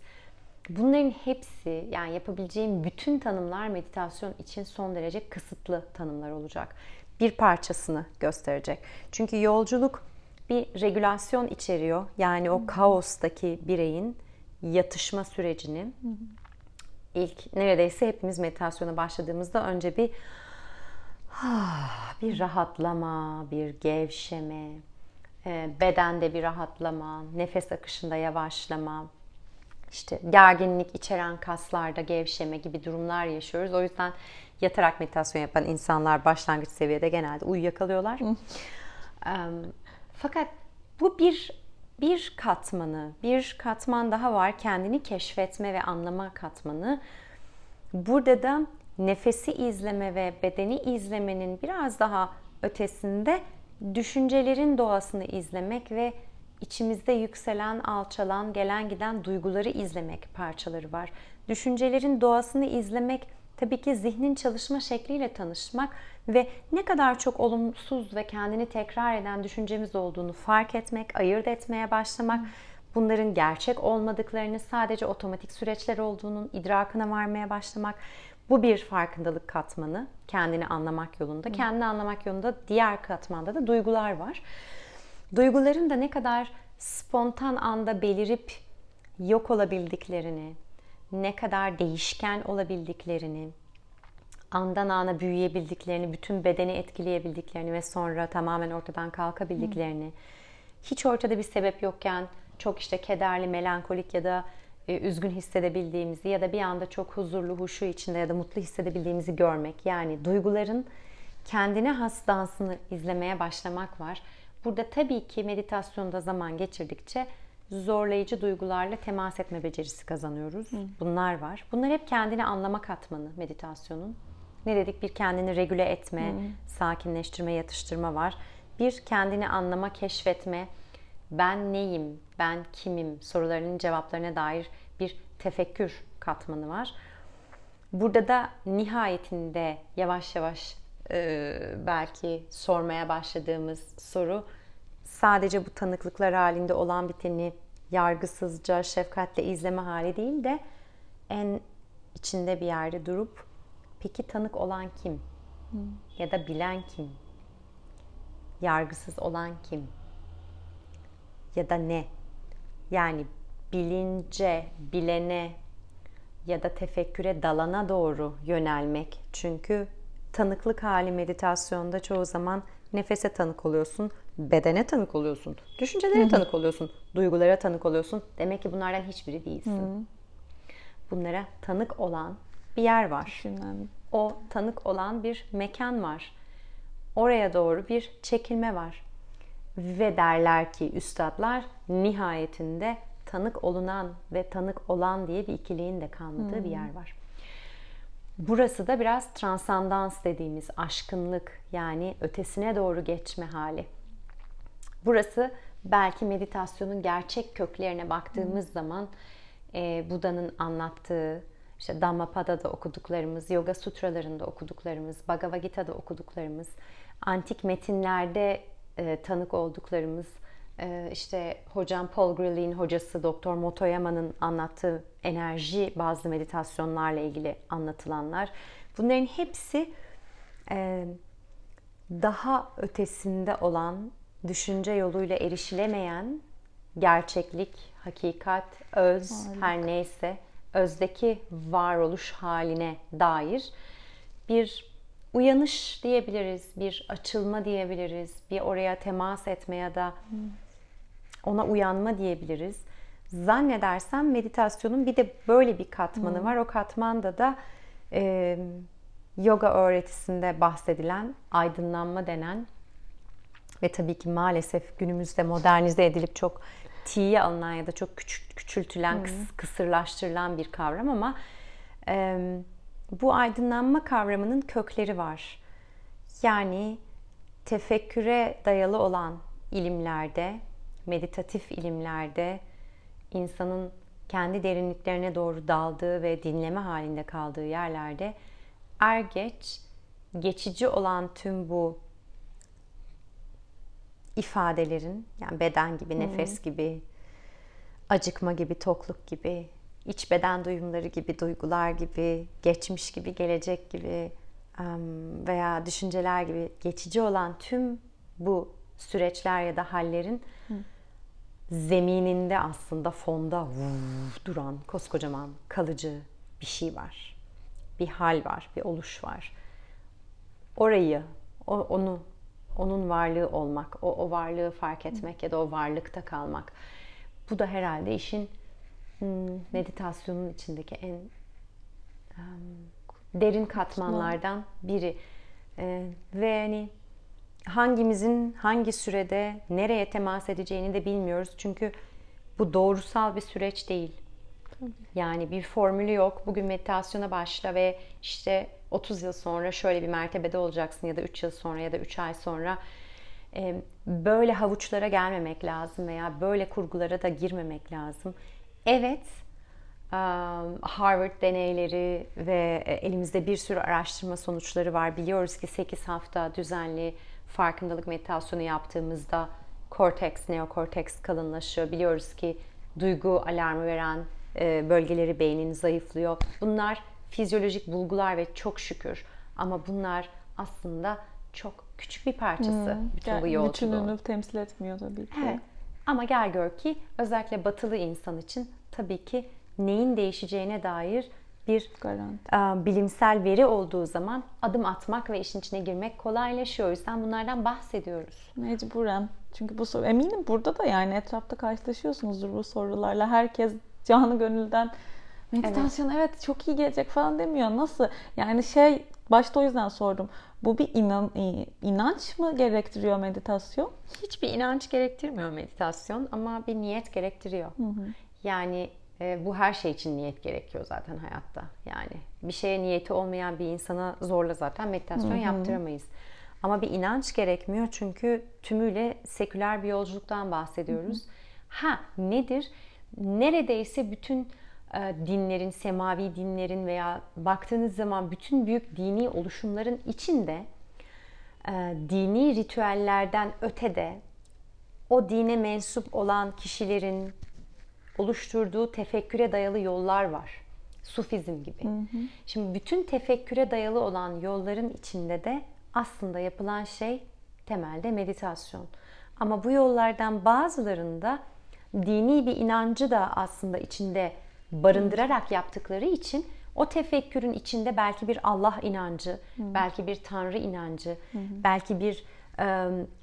Bunların hepsi yani yapabileceğim bütün tanımlar meditasyon için son derece kısıtlı tanımlar olacak. Bir parçasını gösterecek. Çünkü yolculuk bir regülasyon içeriyor. Yani o kaostaki bireyin yatışma sürecini ilk neredeyse hepimiz meditasyona başladığımızda önce bir bir rahatlama, bir gevşeme, e, bedende bir rahatlama, nefes akışında yavaşlama, işte gerginlik içeren kaslarda gevşeme gibi durumlar yaşıyoruz. O yüzden yatarak meditasyon yapan insanlar başlangıç seviyede genelde uyuyakalıyorlar. Fakat bu bir bir katmanı, bir katman daha var kendini keşfetme ve anlama katmanı. Burada da nefesi izleme ve bedeni izlemenin biraz daha ötesinde düşüncelerin doğasını izlemek ve içimizde yükselen, alçalan, gelen giden duyguları izlemek parçaları var. Düşüncelerin doğasını izlemek tabii ki zihnin çalışma şekliyle tanışmak ve ne kadar çok olumsuz ve kendini tekrar eden düşüncemiz olduğunu fark etmek, ayırt etmeye başlamak, bunların gerçek olmadıklarını, sadece otomatik süreçler olduğunun idrakına varmaya başlamak. Bu bir farkındalık katmanı, kendini anlamak yolunda. Kendini anlamak yolunda diğer katmanda da duygular var. Duyguların da ne kadar spontan anda belirip yok olabildiklerini, ne kadar değişken olabildiklerini, andan ana büyüyebildiklerini, bütün bedeni etkileyebildiklerini ve sonra tamamen ortadan kalkabildiklerini, hiç ortada bir sebep yokken çok işte kederli, melankolik ya da üzgün hissedebildiğimizi ya da bir anda çok huzurlu, huşu içinde ya da mutlu hissedebildiğimizi görmek. Yani duyguların kendine has dansını izlemeye başlamak var. Burada tabii ki meditasyonda zaman geçirdikçe zorlayıcı duygularla temas etme becerisi kazanıyoruz. Hı. Bunlar var. Bunlar hep kendini anlama katmanı meditasyonun. Ne dedik? Bir kendini regüle etme, Hı. sakinleştirme, yatıştırma var. Bir kendini anlama, keşfetme. Ben neyim? Ben kimim? Sorularının cevaplarına dair bir tefekkür katmanı var. Burada da nihayetinde yavaş yavaş e, belki sormaya başladığımız soru sadece bu tanıklıklar halinde olan biteni yargısızca, şefkatle izleme hali değil de en içinde bir yerde durup peki tanık olan kim? Hmm. Ya da bilen kim? Yargısız olan kim? Ya da ne? Yani bilince, bilene ya da tefekküre dalana doğru yönelmek. Çünkü tanıklık hali meditasyonda çoğu zaman nefese tanık oluyorsun, bedene tanık oluyorsun, düşüncelere tanık oluyorsun, duygulara tanık oluyorsun. Demek ki bunlardan hiçbiri değilsin. Bunlara tanık olan bir yer var. O tanık olan bir mekan var. Oraya doğru bir çekilme var. Ve derler ki üstadlar nihayetinde tanık olunan ve tanık olan diye bir ikiliğin de kalmadığı bir yer var. Burası da biraz transandans dediğimiz aşkınlık yani ötesine doğru geçme hali. Burası belki meditasyonun gerçek köklerine baktığımız zaman e, Buda'nın anlattığı, işte Dhammapada'da okuduklarımız, Yoga Sutralarında okuduklarımız, Bhagavad Gita'da okuduklarımız, antik metinlerde e, tanık olduklarımız, işte hocam Paul Grilly'in hocası Doktor Motoyama'nın anlattığı enerji bazlı meditasyonlarla ilgili anlatılanlar. Bunların hepsi e, daha ötesinde olan, düşünce yoluyla erişilemeyen gerçeklik, hakikat, öz Varlık. her neyse özdeki varoluş haline dair bir uyanış diyebiliriz, bir açılma diyebiliriz, bir oraya temas etme ya da ona uyanma diyebiliriz. Zannedersem meditasyonun bir de böyle bir katmanı var. O katmanda da e, yoga öğretisinde bahsedilen aydınlanma denen ve tabii ki maalesef günümüzde modernize edilip çok tiye alınan ya da çok küçük, küçültülen, kıs- kısırlaştırılan bir kavram ama e, bu aydınlanma kavramının kökleri var. Yani tefekküre dayalı olan ilimlerde, meditatif ilimlerde insanın kendi derinliklerine doğru daldığı ve dinleme halinde kaldığı yerlerde er geç geçici olan tüm bu ifadelerin yani beden gibi, nefes gibi, acıkma gibi, tokluk gibi, iç beden duyumları gibi, duygular gibi, geçmiş gibi, gelecek gibi veya düşünceler gibi geçici olan tüm bu süreçler ya da hallerin zemininde aslında fonda vuv duran koskocaman kalıcı bir şey var. Bir hal var, bir oluş var. Orayı, o, onu, onun varlığı olmak, o, o varlığı fark etmek ya da o varlıkta kalmak. Bu da herhalde işin hmm, meditasyonun içindeki en derin katmanlardan biri. Ve hani hangimizin hangi sürede nereye temas edeceğini de bilmiyoruz. Çünkü bu doğrusal bir süreç değil. Yani bir formülü yok. Bugün meditasyona başla ve işte 30 yıl sonra şöyle bir mertebede olacaksın ya da 3 yıl sonra ya da 3 ay sonra böyle havuçlara gelmemek lazım veya böyle kurgulara da girmemek lazım. Evet, Harvard deneyleri ve e, elimizde bir sürü araştırma sonuçları var. Biliyoruz ki 8 hafta düzenli farkındalık meditasyonu yaptığımızda korteks, neokorteks kalınlaşıyor. Biliyoruz ki duygu alarmı veren e, bölgeleri beynin zayıflıyor. Bunlar fizyolojik bulgular ve çok şükür. Ama bunlar aslında çok küçük bir parçası bütün bu Yani yolculuğun. Bütününü temsil etmiyor tabii ki. Evet. Ama gel gör ki özellikle batılı insan için tabii ki neyin değişeceğine dair bir Garanti. e, bilimsel veri olduğu zaman adım atmak ve işin içine girmek kolaylaşıyor. O yüzden bunlardan bahsediyoruz. Mecburen. Çünkü bu soru eminim burada da yani etrafta karşılaşıyorsunuzdur bu sorularla. Herkes canı gönülden meditasyon evet. çok iyi gelecek falan demiyor. Nasıl? Yani şey başta o yüzden sordum. Bu bir inan, inanç mı gerektiriyor meditasyon? Hiçbir inanç gerektirmiyor meditasyon ama bir niyet gerektiriyor. Yani e, bu her şey için niyet gerekiyor zaten hayatta. Yani bir şeye niyeti olmayan bir insana zorla zaten meditasyon yaptıramayız. Ama bir inanç gerekmiyor çünkü tümüyle seküler bir yolculuktan bahsediyoruz. Ha nedir? Neredeyse bütün e, dinlerin, semavi dinlerin veya baktığınız zaman bütün büyük dini oluşumların içinde e, dini ritüellerden ötede o dine mensup olan kişilerin oluşturduğu tefekküre dayalı yollar var. Sufizm gibi. Şimdi bütün tefekküre dayalı olan yolların içinde de aslında yapılan şey temelde meditasyon. Ama bu yollardan bazılarında dini bir inancı da aslında içinde barındırarak yaptıkları için o tefekkürün içinde belki bir Allah inancı, belki bir Tanrı inancı, belki bir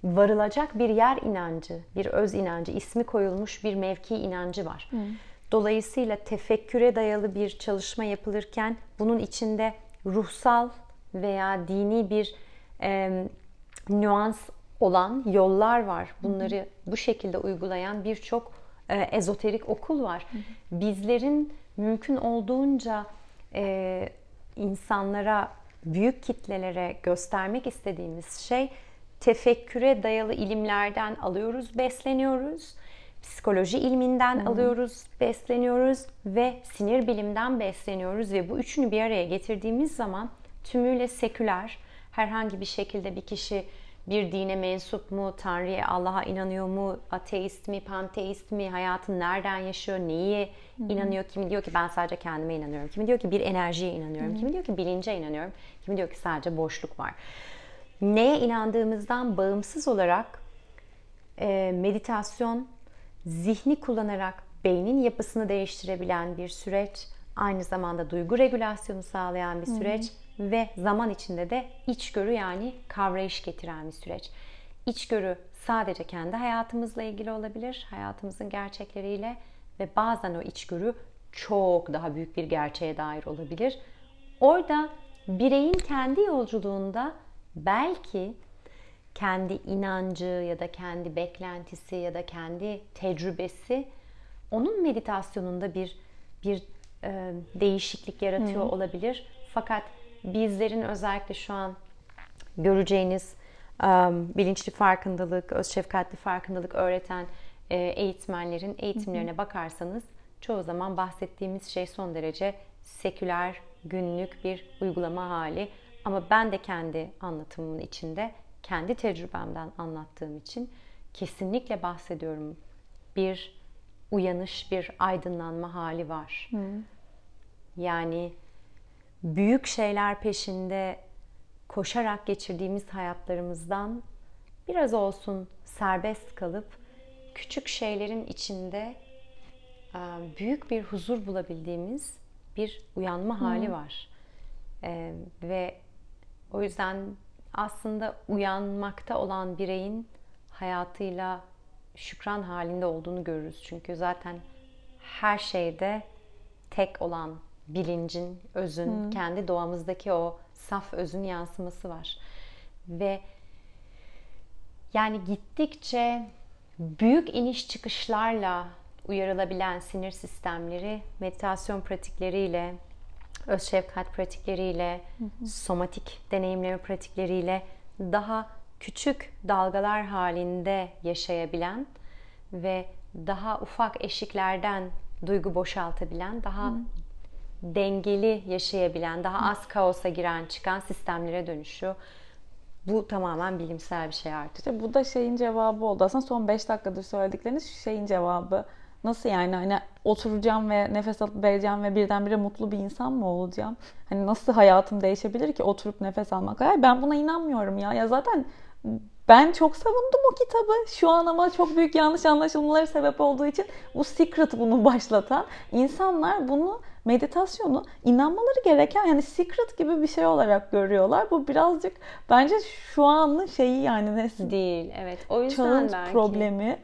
varılacak bir yer inancı, bir öz inancı, ismi koyulmuş bir mevki inancı var. Dolayısıyla tefekküre dayalı bir çalışma yapılırken bunun içinde ruhsal veya dini bir e, nüans olan yollar var. Bunları bu şekilde uygulayan birçok e, ezoterik okul var. Bizlerin mümkün olduğunca e, insanlara, büyük kitlelere göstermek istediğimiz şey tefekküre dayalı ilimlerden alıyoruz, besleniyoruz. Psikoloji ilminden hmm. alıyoruz, besleniyoruz ve sinir bilimden besleniyoruz ve bu üçünü bir araya getirdiğimiz zaman tümüyle seküler, herhangi bir şekilde bir kişi bir dine mensup mu, Tanrı'ya, Allah'a inanıyor mu, ateist mi, panteist mi, hayatını nereden yaşıyor, neyi Hı-hı. inanıyor, kimi diyor ki ben sadece kendime inanıyorum, kimi diyor ki bir enerjiye inanıyorum, Hı-hı. kimi diyor ki bilince inanıyorum, kimi diyor ki sadece boşluk var. Neye inandığımızdan bağımsız olarak e, meditasyon zihni kullanarak beynin yapısını değiştirebilen bir süreç, aynı zamanda duygu regülasyonu sağlayan bir süreç. Hı-hı ve zaman içinde de içgörü yani kavrayış getiren bir süreç. İçgörü sadece kendi hayatımızla ilgili olabilir, hayatımızın gerçekleriyle ve bazen o içgörü çok daha büyük bir gerçeğe dair olabilir. Orada bireyin kendi yolculuğunda belki kendi inancı ya da kendi beklentisi ya da kendi tecrübesi onun meditasyonunda bir bir e, değişiklik yaratıyor hmm. olabilir. Fakat bizlerin özellikle şu an göreceğiniz um, bilinçli farkındalık, öz şefkatli farkındalık öğreten e, eğitmenlerin eğitimlerine bakarsanız çoğu zaman bahsettiğimiz şey son derece seküler, günlük bir uygulama hali. Ama ben de kendi anlatımımın içinde, kendi tecrübemden anlattığım için kesinlikle bahsediyorum. Bir uyanış, bir aydınlanma hali var. Hı. Yani büyük şeyler peşinde koşarak geçirdiğimiz hayatlarımızdan biraz olsun serbest kalıp küçük şeylerin içinde büyük bir huzur bulabildiğimiz bir uyanma hali var. Ee, ve o yüzden aslında uyanmakta olan bireyin hayatıyla şükran halinde olduğunu görürüz. Çünkü zaten her şeyde tek olan bilincin, özün, hmm. kendi doğamızdaki o saf özün yansıması var. Ve yani gittikçe büyük iniş çıkışlarla uyarılabilen sinir sistemleri meditasyon pratikleriyle, öz şefkat pratikleriyle, hı somatik deneyimleme pratikleriyle daha küçük dalgalar halinde yaşayabilen ve daha ufak eşiklerden duygu boşaltabilen, daha hı dengeli yaşayabilen, daha az kaosa giren çıkan sistemlere dönüşüyor. Bu tamamen bilimsel bir şey artık. İşte bu da şeyin cevabı oldu. Aslında son 5 dakikadır söyledikleriniz şeyin cevabı. Nasıl yani hani oturacağım ve nefes alıp vereceğim ve birdenbire mutlu bir insan mı olacağım? Hani nasıl hayatım değişebilir ki oturup nefes almak? Hayır ben buna inanmıyorum ya. Ya zaten ben çok savundum o kitabı. Şu an ama çok büyük yanlış anlaşılmaları sebep olduğu için bu secret bunu <laughs> başlatan insanlar bunu meditasyonu inanmaları gereken yani secret gibi bir şey olarak görüyorlar. Bu birazcık bence şu anın şeyi yani nesil değil. Evet. O yüzden belki problemi.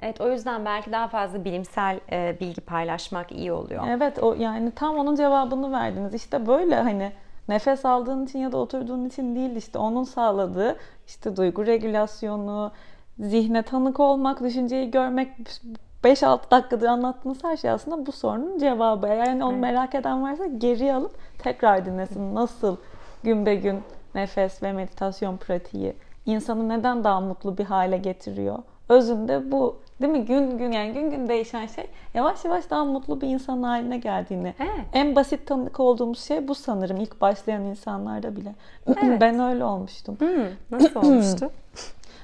Evet o yüzden belki daha fazla bilimsel e, bilgi paylaşmak iyi oluyor. Evet o yani tam onun cevabını verdiniz. İşte böyle hani nefes aldığın için ya da oturduğun için değil işte onun sağladığı işte duygu regülasyonu, zihne tanık olmak, düşünceyi görmek 5-6 dakikadır anlattığınız her şey aslında bu sorunun cevabı. Yani onu merak eden varsa geriye alıp tekrar dinlesin. Nasıl gün be gün nefes ve meditasyon pratiği insanı neden daha mutlu bir hale getiriyor? Özünde bu değil mi? Gün gün yani gün gün değişen şey yavaş yavaş daha mutlu bir insan haline geldiğini. Evet. En basit tanık olduğumuz şey bu sanırım ilk başlayan insanlarda bile. <clears throat> Evet. ben öyle olmuştum. Hmm, nasıl <clears throat> olmuştu?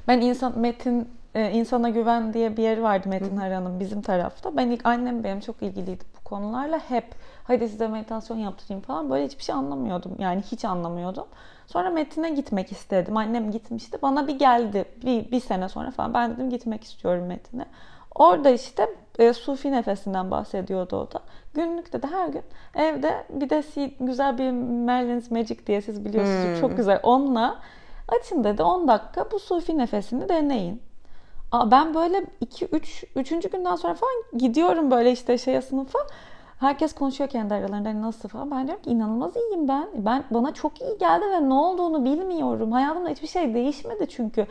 ben insan Metin e, insana güven diye bir yeri vardı Metin Haran'ın bizim tarafta. Ben ilk annem benim çok ilgiliydi bu konularla. Hep hadi size meditasyon yaptırayım falan. Böyle hiçbir şey anlamıyordum. Yani hiç anlamıyordum. Sonra Metin'e gitmek istedim. Annem gitmişti. Bana bir geldi. Bir, bir sene sonra falan. Ben dedim gitmek istiyorum Metin'e. Orada işte e, Sufi nefesinden bahsediyordu o da. Günlükte de her gün evde bir de si- güzel bir Merlin's Magic diye siz biliyorsunuz Hmm. çok güzel. Onunla açın dedi 10 dakika bu Sufi nefesini deneyin. Aa, ben böyle 2 3 3. günden sonra falan gidiyorum böyle işte şeye sınıfa. Herkes konuşuyor kendi aralarında hani nasıl falan. Ben diyorum ki inanılmaz iyiyim ben. Ben bana çok iyi geldi ve ne olduğunu bilmiyorum. Hayatımda hiçbir şey değişmedi çünkü.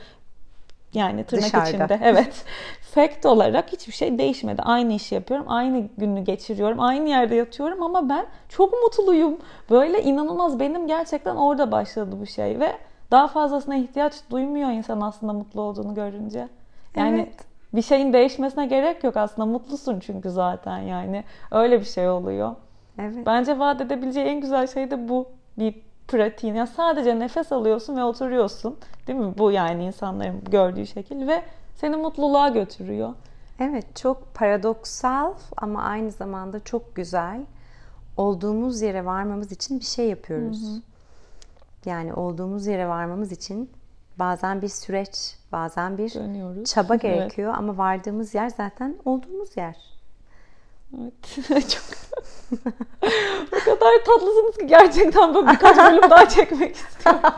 Yani tırnak Dışarıda. içinde. <laughs> Evet. Fact olarak hiçbir şey değişmedi. Aynı işi yapıyorum. Aynı günü geçiriyorum. Aynı yerde yatıyorum ama ben çok mutluyum. Böyle inanılmaz benim gerçekten orada başladı bu şey ve daha fazlasına ihtiyaç duymuyor insan aslında mutlu olduğunu görünce. Yani Evet. Bir şeyin değişmesine gerek yok aslında. Mutlusun çünkü zaten yani. Öyle bir şey oluyor. Evet. Bence vaat edebileceği en güzel şey de bu bir pratiğin. Ya sadece nefes alıyorsun ve oturuyorsun. Değil mi? Bu yani insanların gördüğü şekil ve seni mutluluğa götürüyor. Evet, çok paradoksal ama aynı zamanda çok güzel. Olduğumuz yere varmamız için bir şey yapıyoruz. Yani olduğumuz yere varmamız için bazen bir süreç, bazen bir Dönüyoruz. çaba <laughs> Evet. gerekiyor ama vardığımız yer zaten olduğumuz yer. Evet. <laughs> çok o kadar tatlısınız ki gerçekten böyle birkaç bölüm daha çekmek istiyorum. <laughs>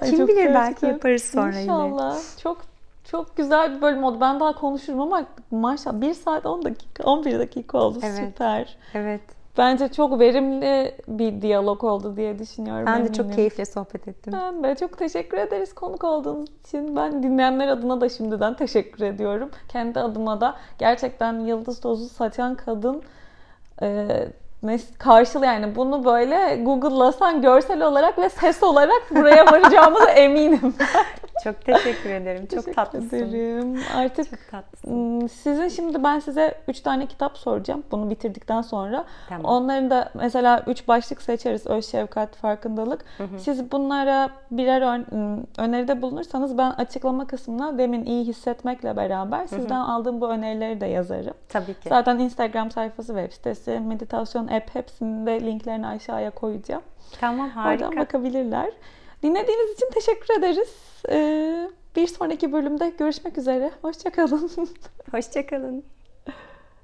Ay, Kim bilir belki gerçekten. yaparız sonra yine. İnşallah. Çok çok güzel bir bölüm oldu. Ben daha konuşurum ama maşallah 1 saat 10 dakika 11 dakika oldu. Evet. Süper. Evet. Bence çok verimli bir diyalog oldu diye düşünüyorum. Ben de çok eminim. keyifle sohbet ettim. Ben de çok teşekkür ederiz konuk olduğunuz için. Ben dinleyenler adına da şimdiden teşekkür ediyorum. Kendi adıma da gerçekten yıldız tozu saçan kadın e, karşılı yani bunu böyle Google'lasan görsel olarak ve ses olarak buraya varacağımıza <laughs> eminim. Çok teşekkür ederim. Çok Teşekkür tatlısın. ederim. Artık Çok tatlısın. Hmm, Sizin şimdi ben size 3 tane kitap soracağım bunu bitirdikten sonra. Tamam. Onların da mesela 3 başlık seçeriz. Öz şefkat, farkındalık. Siz bunlara birer ön- ım, öneride bulunursanız ben açıklama kısmına demin iyi hissetmekle beraber sizden aldığım bu önerileri de yazarım. Tabii ki. Zaten Instagram sayfası, web sitesi, meditasyon app hepsinin de linklerini aşağıya koyacağım. Tamam harika. Oradan bakabilirler. Dinlediğiniz için teşekkür ederiz. Ee, bir sonraki bölümde görüşmek üzere. Hoşçakalın. Hoşçakalın.